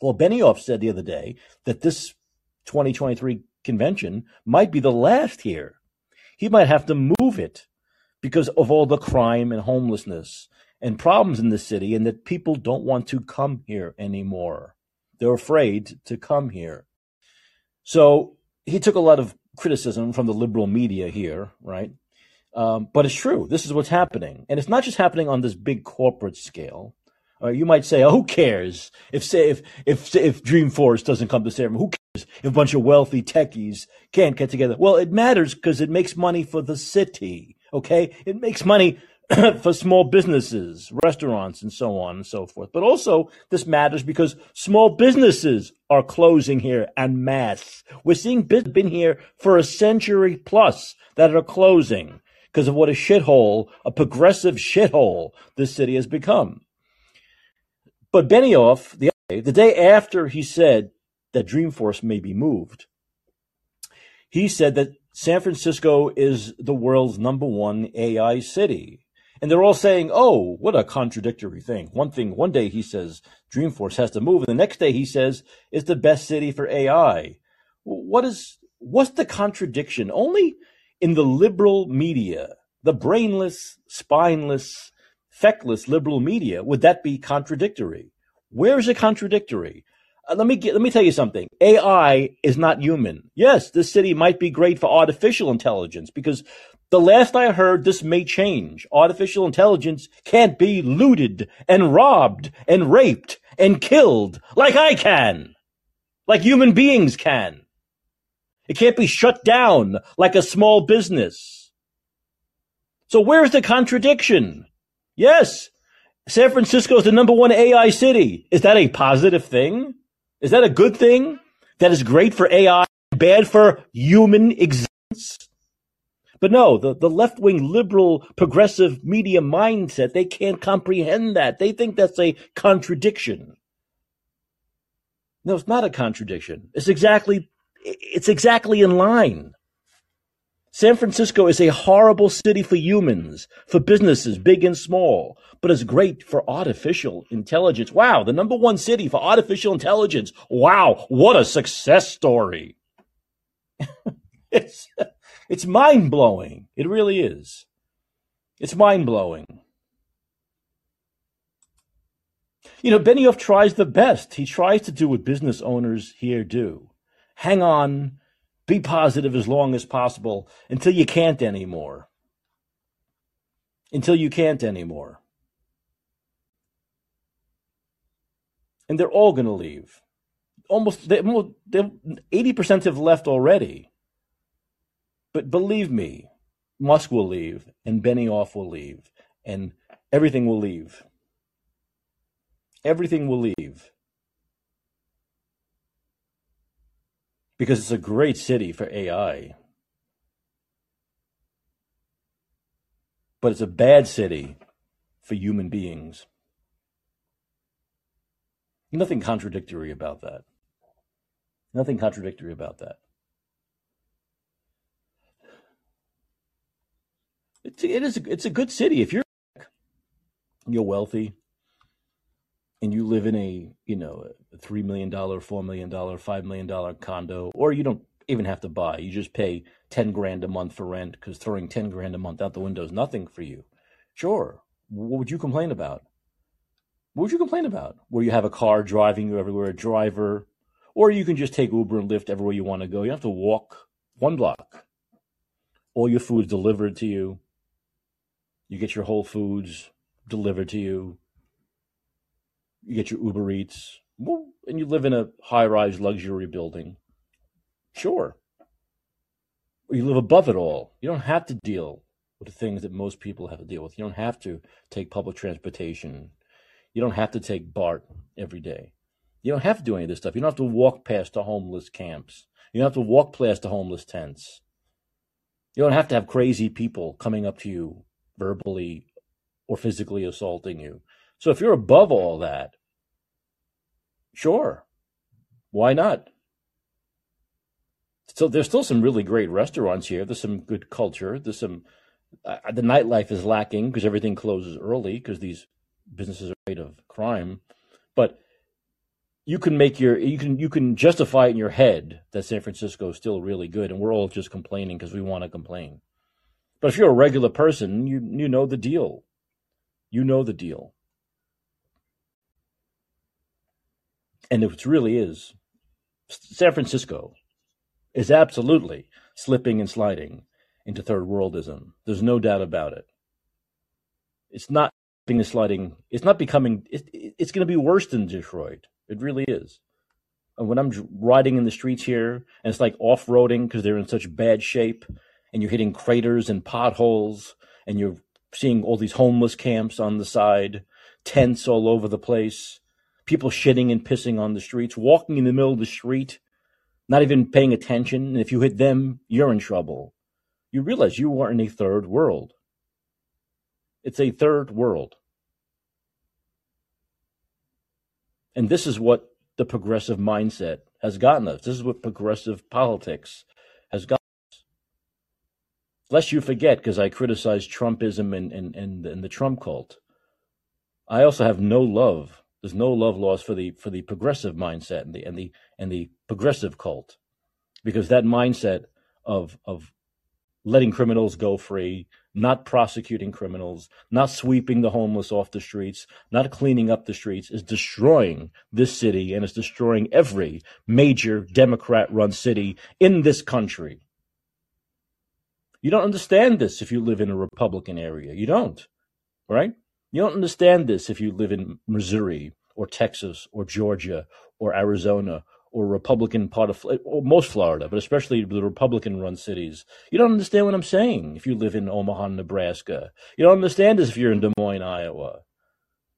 A: Well, Benioff said the other day that this 2023 convention might be the last here. He might have to move it because of all the crime and homelessness and problems in the city and that people don't want to come here anymore. They're afraid to come here. So he took a lot of criticism from the liberal media here, right? Um, but it's true. This is what's happening. And it's not just happening on this big corporate scale. Uh, you might say, oh, who cares if say if if if Dreamforce doesn't come to San Who cares if a bunch of wealthy techies can't get together? Well, it matters because it makes money for the city. Okay, it makes money *coughs* for small businesses, restaurants, and so on and so forth. But also, this matters because small businesses are closing here and mass. We're seeing business been here for a century plus that are closing because of what a shithole, a progressive shithole this city has become. But Benioff, the, the day after he said that Dreamforce may be moved, he said that San Francisco is the world's number one AI city And they're all saying, oh, what a contradictory thing. One thing, one day he says Dreamforce has to move, and the next day he says it's the best city for AI. What is, what's the contradiction? Only in the liberal media, the brainless, spineless, feckless liberal media, would that be contradictory? Where is it contradictory? Uh, let me get, let me tell you something. AI is not human. Yes, this city might be great for artificial intelligence because the last I heard, this may change. Artificial intelligence can't be looted and robbed and raped and killed like I can, like human beings can. It can't be shut down like a small business. So where's the contradiction? Yes, San Francisco is the number one AI city. Is that a positive thing? Is that a good thing? That is great for AI, bad for human existence? But no, the, the left wing liberal progressive media mindset, they can't comprehend that. They think that's a contradiction. No, it's not a contradiction. It's exactly, it's exactly in line. San Francisco is a horrible city for humans, for businesses, big and small, but it's great for artificial intelligence. Wow, the number one city for artificial intelligence. Wow, what a success story. *laughs* it's, it's mind blowing. It really is. It's mind blowing. You know, Benioff tries the best. He tries to do what business owners here do hang on, be positive as long as possible until you can't anymore. Until you can't anymore. And they're all going to leave. Almost, they, 80% have left already. But believe me, Musk will leave, and Benioff will leave, and everything will leave. Everything will leave. Because it's a great city for AI. But it's a bad city for human beings. Nothing contradictory about that. Nothing contradictory about that. It's, it is. It's a good city if you're you're wealthy and you live in a you know a three million dollar, four million dollar, five million dollar condo, or you don't even have to buy. You just pay ten grand a month for rent because throwing ten grand a month out the window is nothing for you. Sure. What would you complain about? What would you complain about? Where you have a car driving you everywhere, a driver, or you can just take Uber and Lyft everywhere you want to go. You have to walk one block. All your food is delivered to you. You get your Whole Foods delivered to you. You get your Uber Eats, and you live in a high-rise luxury building. Sure. Or you live above it all. You don't have to deal with the things that most people have to deal with. You don't have to take public transportation. You don't have to take BART every day. You don't have to do any of this stuff. You don't have to walk past the homeless camps. You don't have to walk past the homeless tents. You don't have to have crazy people coming up to you verbally or physically assaulting you. So if you're above all that, sure, why not? So there's still some really great restaurants here. There's some good culture. There's some uh, the nightlife is lacking because everything closes early because these businesses are afraid of crime. But you can make your you can you can justify it in your head that San Francisco is still really good, and we're all just complaining because we want to complain. But if you're a regular person, you you know the deal. You know the deal. And it really is. San Francisco is absolutely slipping and sliding into third worldism. There's no doubt about it. It's not being sliding. It's not becoming. It, it's going to be worse than Detroit. It really is. And when I'm riding in the streets here, and it's like off roading because they're in such bad shape, and you're hitting craters and potholes and you're seeing all these homeless camps on the side, tents all over the place, people shitting and pissing on the streets, walking in the middle of the street, not even paying attention. And if you hit them, you're in trouble. You realize you are in a third world. It's a third world. And this is what the progressive mindset has gotten us. This is what progressive politics has gotten. Lest you forget, because I criticize Trumpism and, and, and, and the Trump cult, I also have no love. There's no love lost for the for the progressive mindset and the and the and the progressive cult, because that mindset of of letting criminals go free, not prosecuting criminals, not sweeping the homeless off the streets, not cleaning up the streets is destroying this city and is destroying every major Democrat run city in this country. You don't understand this if you live in a Republican area. You don't, right? You don't understand this if you live in Missouri or Texas or Georgia or Arizona or Republican part of or most Florida, but especially the Republican run cities. You don't understand what I'm saying if you live in Omaha, Nebraska. You don't understand this if you're in Des Moines, Iowa.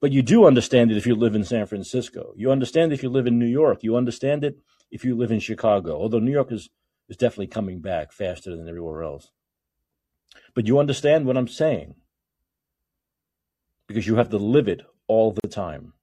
A: But you do understand it if you live in San Francisco. You understand it if you live in New York. You understand it if you live in Chicago. Although New York is, is definitely coming back faster than everywhere else. But you understand what I'm saying. Because you have to live it all the time.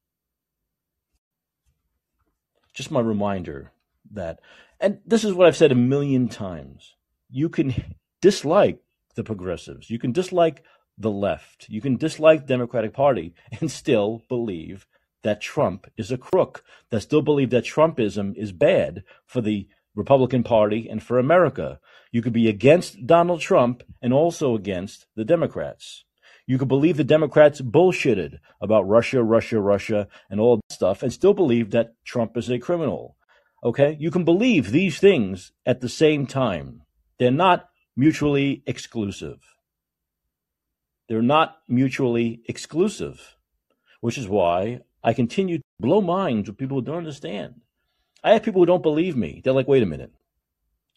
A: Just my reminder that, and this is what I've said a million times. You can dislike the progressives, you can dislike the left, you can dislike the Democratic Party and still believe that Trump is a crook, that still believe that Trumpism is bad for the Republican Party and for America. You could be against Donald Trump and also against the Democrats. You could believe the Democrats bullshitted about Russia, Russia, Russia, and all that stuff, and still believe that Trump is a criminal. Okay? You can believe these things at the same time. They're not mutually exclusive. They're not mutually exclusive, which is why I continue to blow minds with people who don't understand. I have people who don't believe me. They're like, wait a minute.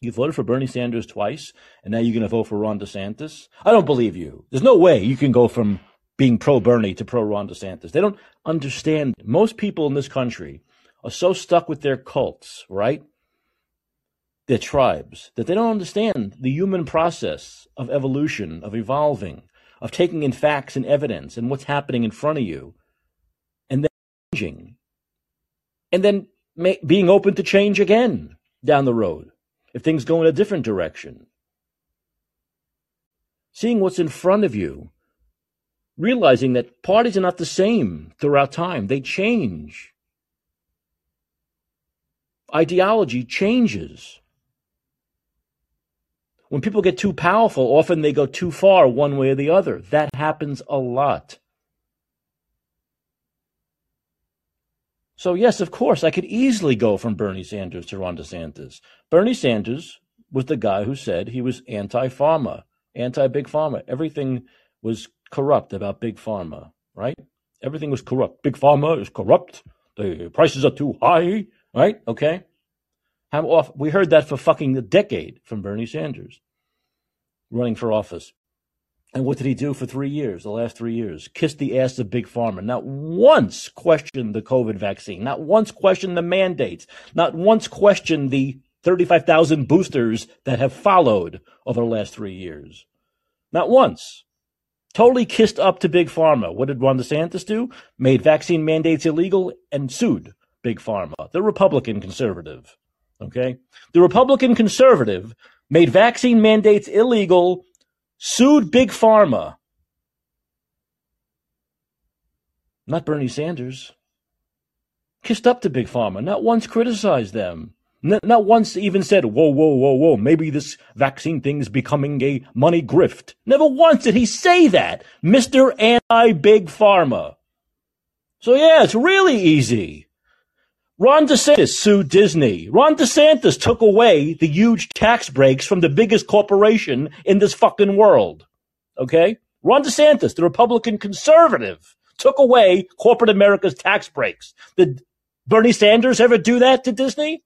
A: You voted for Bernie Sanders twice, and now you're going to vote for Ron DeSantis? I don't believe you. There's no way you can go from being pro Bernie to pro Ron DeSantis. They don't understand. Most people in this country are so stuck with their cults, right? Their tribes, that they don't understand the human process of evolution, of evolving, of taking in facts and evidence and what's happening in front of you, and then changing, and then being open to change again down the road if things go in a different direction. Seeing what's in front of you, realizing that parties are not the same throughout time, they change. Ideology changes. When people get too powerful, often they go too far one way or the other. That happens a lot. So, yes, of course, I could easily go from Bernie Sanders to Ron DeSantis. Bernie Sanders was the guy who said he was anti pharma, anti big pharma. Everything was corrupt about big pharma, right? Everything was corrupt. Big pharma is corrupt. The prices are too high, right? Okay. How off? We heard that for fucking a decade from Bernie Sanders running for office. And what did he do for three years, the last three years? Kissed the ass of Big Pharma. Not once questioned the COVID vaccine. Not once questioned the mandates. Not once questioned the 35,000 boosters that have followed over the last three years. Not once. Totally kissed up to Big Pharma. What did Ron DeSantis do? Made vaccine mandates illegal and sued Big Pharma, the Republican conservative. Okay? The Republican conservative made vaccine mandates illegal sued Big Pharma. Not Bernie Sanders. Kissed up to Big Pharma, not once criticized them. N- not once even said, whoa, whoa, whoa, whoa, maybe this vaccine thing is becoming a money grift. Never once did he say that, Mr. Anti Big Pharma. So yeah, it's really easy. Ron DeSantis sued Disney. Ron DeSantis took away the huge tax breaks from the biggest corporation in this fucking world. Okay? Ron DeSantis, the Republican conservative, took away corporate America's tax breaks. Did Bernie Sanders ever do that to Disney?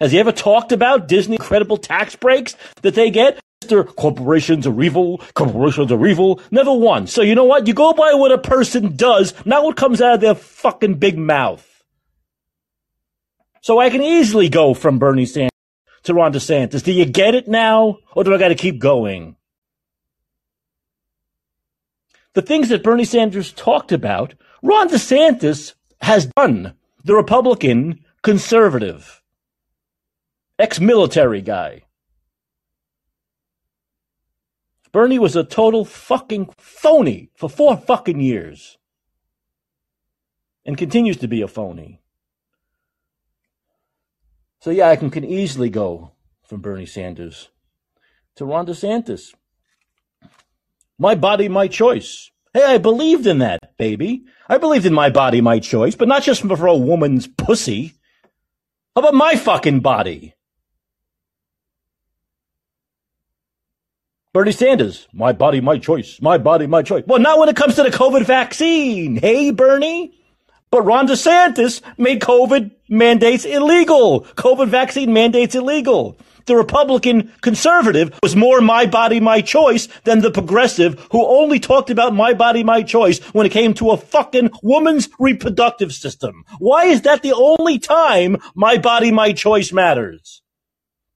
A: Has he ever talked about Disney incredible tax breaks that they get? Mr. Corporations are evil. Corporations are evil. Never once. So you know what? You go by what a person does, not what comes out of their fucking big mouth. So I can easily go from Bernie Sanders to Ron DeSantis. Do you get it now? Or do I got to keep going? The things that Bernie Sanders talked about, Ron DeSantis has done. The Republican conservative, ex military guy. Bernie was a total fucking phony for four fucking years. And continues to be a phony. So yeah, I can, can easily go from Bernie Sanders to Ron DeSantis. My body, my choice. Hey, I believed in that, baby. I believed in my body, my choice, but not just for a woman's pussy. How about my fucking body? Bernie Sanders, my body, my choice. My body, my choice. Well, not when it comes to the COVID vaccine. Hey, Bernie. But Ron DeSantis made COVID mandates illegal. COVID vaccine mandates illegal. The Republican conservative was more my body, my choice than the progressive who only talked about my body, my choice when it came to a fucking woman's reproductive system. Why is that the only time my body, my choice matters?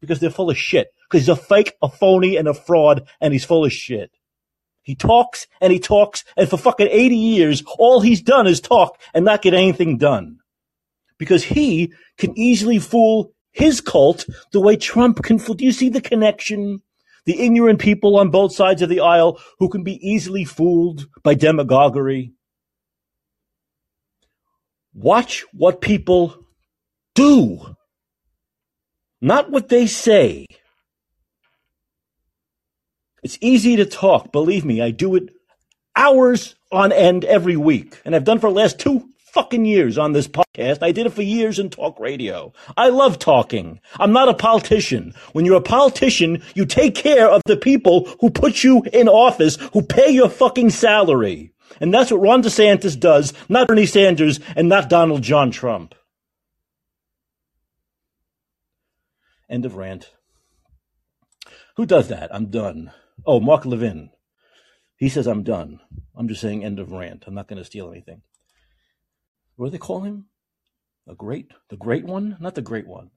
A: Because they're full of shit. Because he's a fake, a phony, and a fraud, and he's full of shit. He talks and he talks, and for fucking 80 years, all he's done is talk and not get anything done. Because he can easily fool his cult the way Trump can fool. Do you see the connection? The ignorant people on both sides of the aisle who can be easily fooled by demagoguery. Watch what people do, not what they say. It's easy to talk. Believe me, I do it hours on end every week. And I've done for the last two fucking years on this podcast. I did it for years in talk radio. I love talking. I'm not a politician. When you're a politician, you take care of the people who put you in office, who pay your fucking salary. And that's what Ron DeSantis does, not Bernie Sanders and not Donald John Trump. End of rant. Who does that? I'm done. Oh, Mark Levin. He says I'm done. I'm just saying end of rant. I'm not going to steal anything. What do they call him? The great, the great one, not the great one,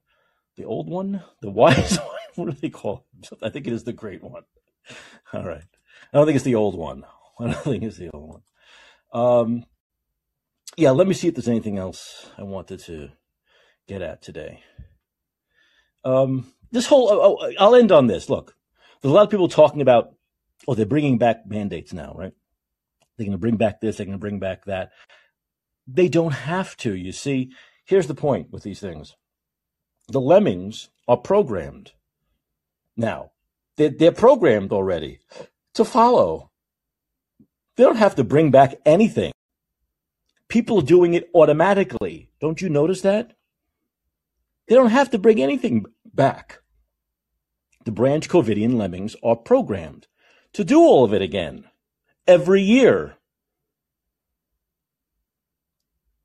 A: the old one, the wise *laughs* one. What do they call him? I think it is the great one. All right. I don't think it's the old one. *laughs* I don't think it's the old one. Um, yeah, let me see if there's anything else I wanted to get at today. Um, this whole, oh, oh, I'll end on this. Look, there's a lot of people talking about, oh, they're bringing back mandates now, right? They're going to bring back this, they're going to bring back that. They don't have to. You see, here's the point with these things the lemmings are programmed. Now, they're, they're programmed already to follow. They don't have to bring back anything. People are doing it automatically. Don't you notice that? They don't have to bring anything back. The Branch Covidian lemmings are programmed to do all of it again every year.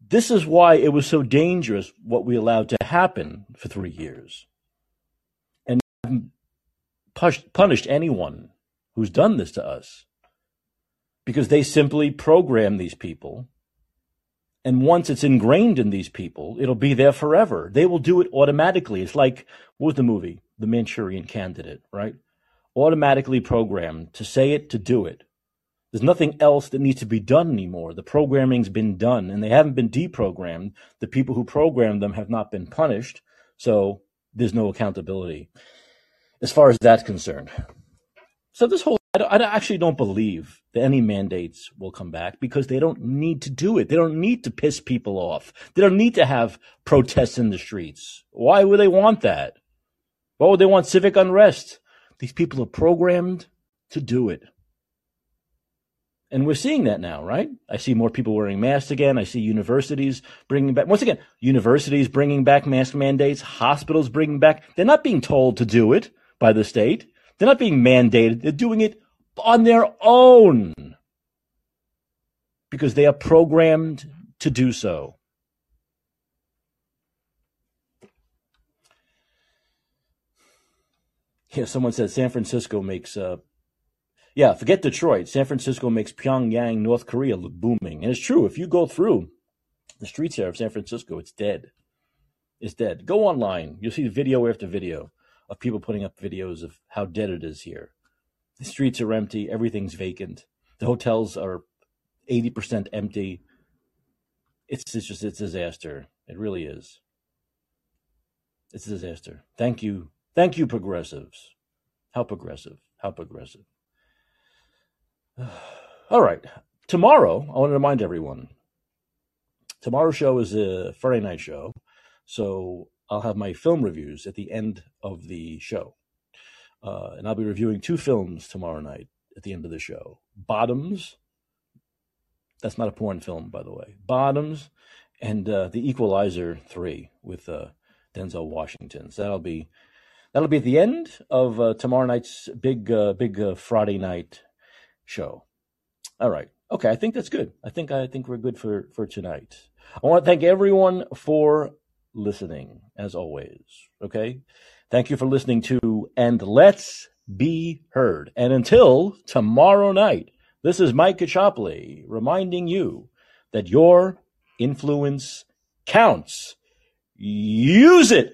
A: This is why it was so dangerous what we allowed to happen for three years. And punished anyone who's done this to us. Because they simply program these people. And once it's ingrained in these people, it'll be there forever. They will do it automatically. It's like, was the movie? the Manchurian candidate, right? Automatically programmed to say it, to do it. There's nothing else that needs to be done anymore. The programming's been done and they haven't been deprogrammed. The people who programmed them have not been punished. So there's no accountability as far as that's concerned. So this whole, I, I actually don't believe that any mandates will come back because they don't need to do it. They don't need to piss people off. They don't need to have protests in the streets. Why would they want that? Oh, they want civic unrest. These people are programmed to do it. And we're seeing that now, right? I see more people wearing masks again. I see universities bringing back, once again, universities bringing back mask mandates, hospitals bringing back. They're not being told to do it by the state. They're not being mandated. They're doing it on their own because they are programmed to do so. *laughs* Yeah, someone said San Francisco makes. Uh, yeah, forget Detroit. San Francisco makes Pyongyang, North Korea look booming, and it's true. If you go through the streets here of San Francisco, it's dead. It's dead. Go online. You'll see video after video of people putting up videos of how dead it is here. The streets are empty. Everything's vacant. The hotels are eighty percent empty. It's, it's just it's a disaster. It really is. It's a disaster. Thank you Thank you, progressives. How progressive. How progressive. *sighs* All right. Tomorrow, I want to remind everyone tomorrow's show is a Friday night show. So I'll have my film reviews at the end of the show. Uh, and I'll be reviewing two films tomorrow night at the end of the show Bottoms. That's not a porn film, by the way. Bottoms and uh, The Equalizer 3 with uh, Denzel Washington. So that'll be. That'll be the end of uh, tomorrow night's big, uh, big uh, Friday night show. All right. Okay. I think that's good. I think I think we're good for for tonight. I want to thank everyone for listening, as always. Okay. Thank you for listening to and let's be heard. And until tomorrow night, this is Mike Caccioppoli reminding you that your influence counts. Use it.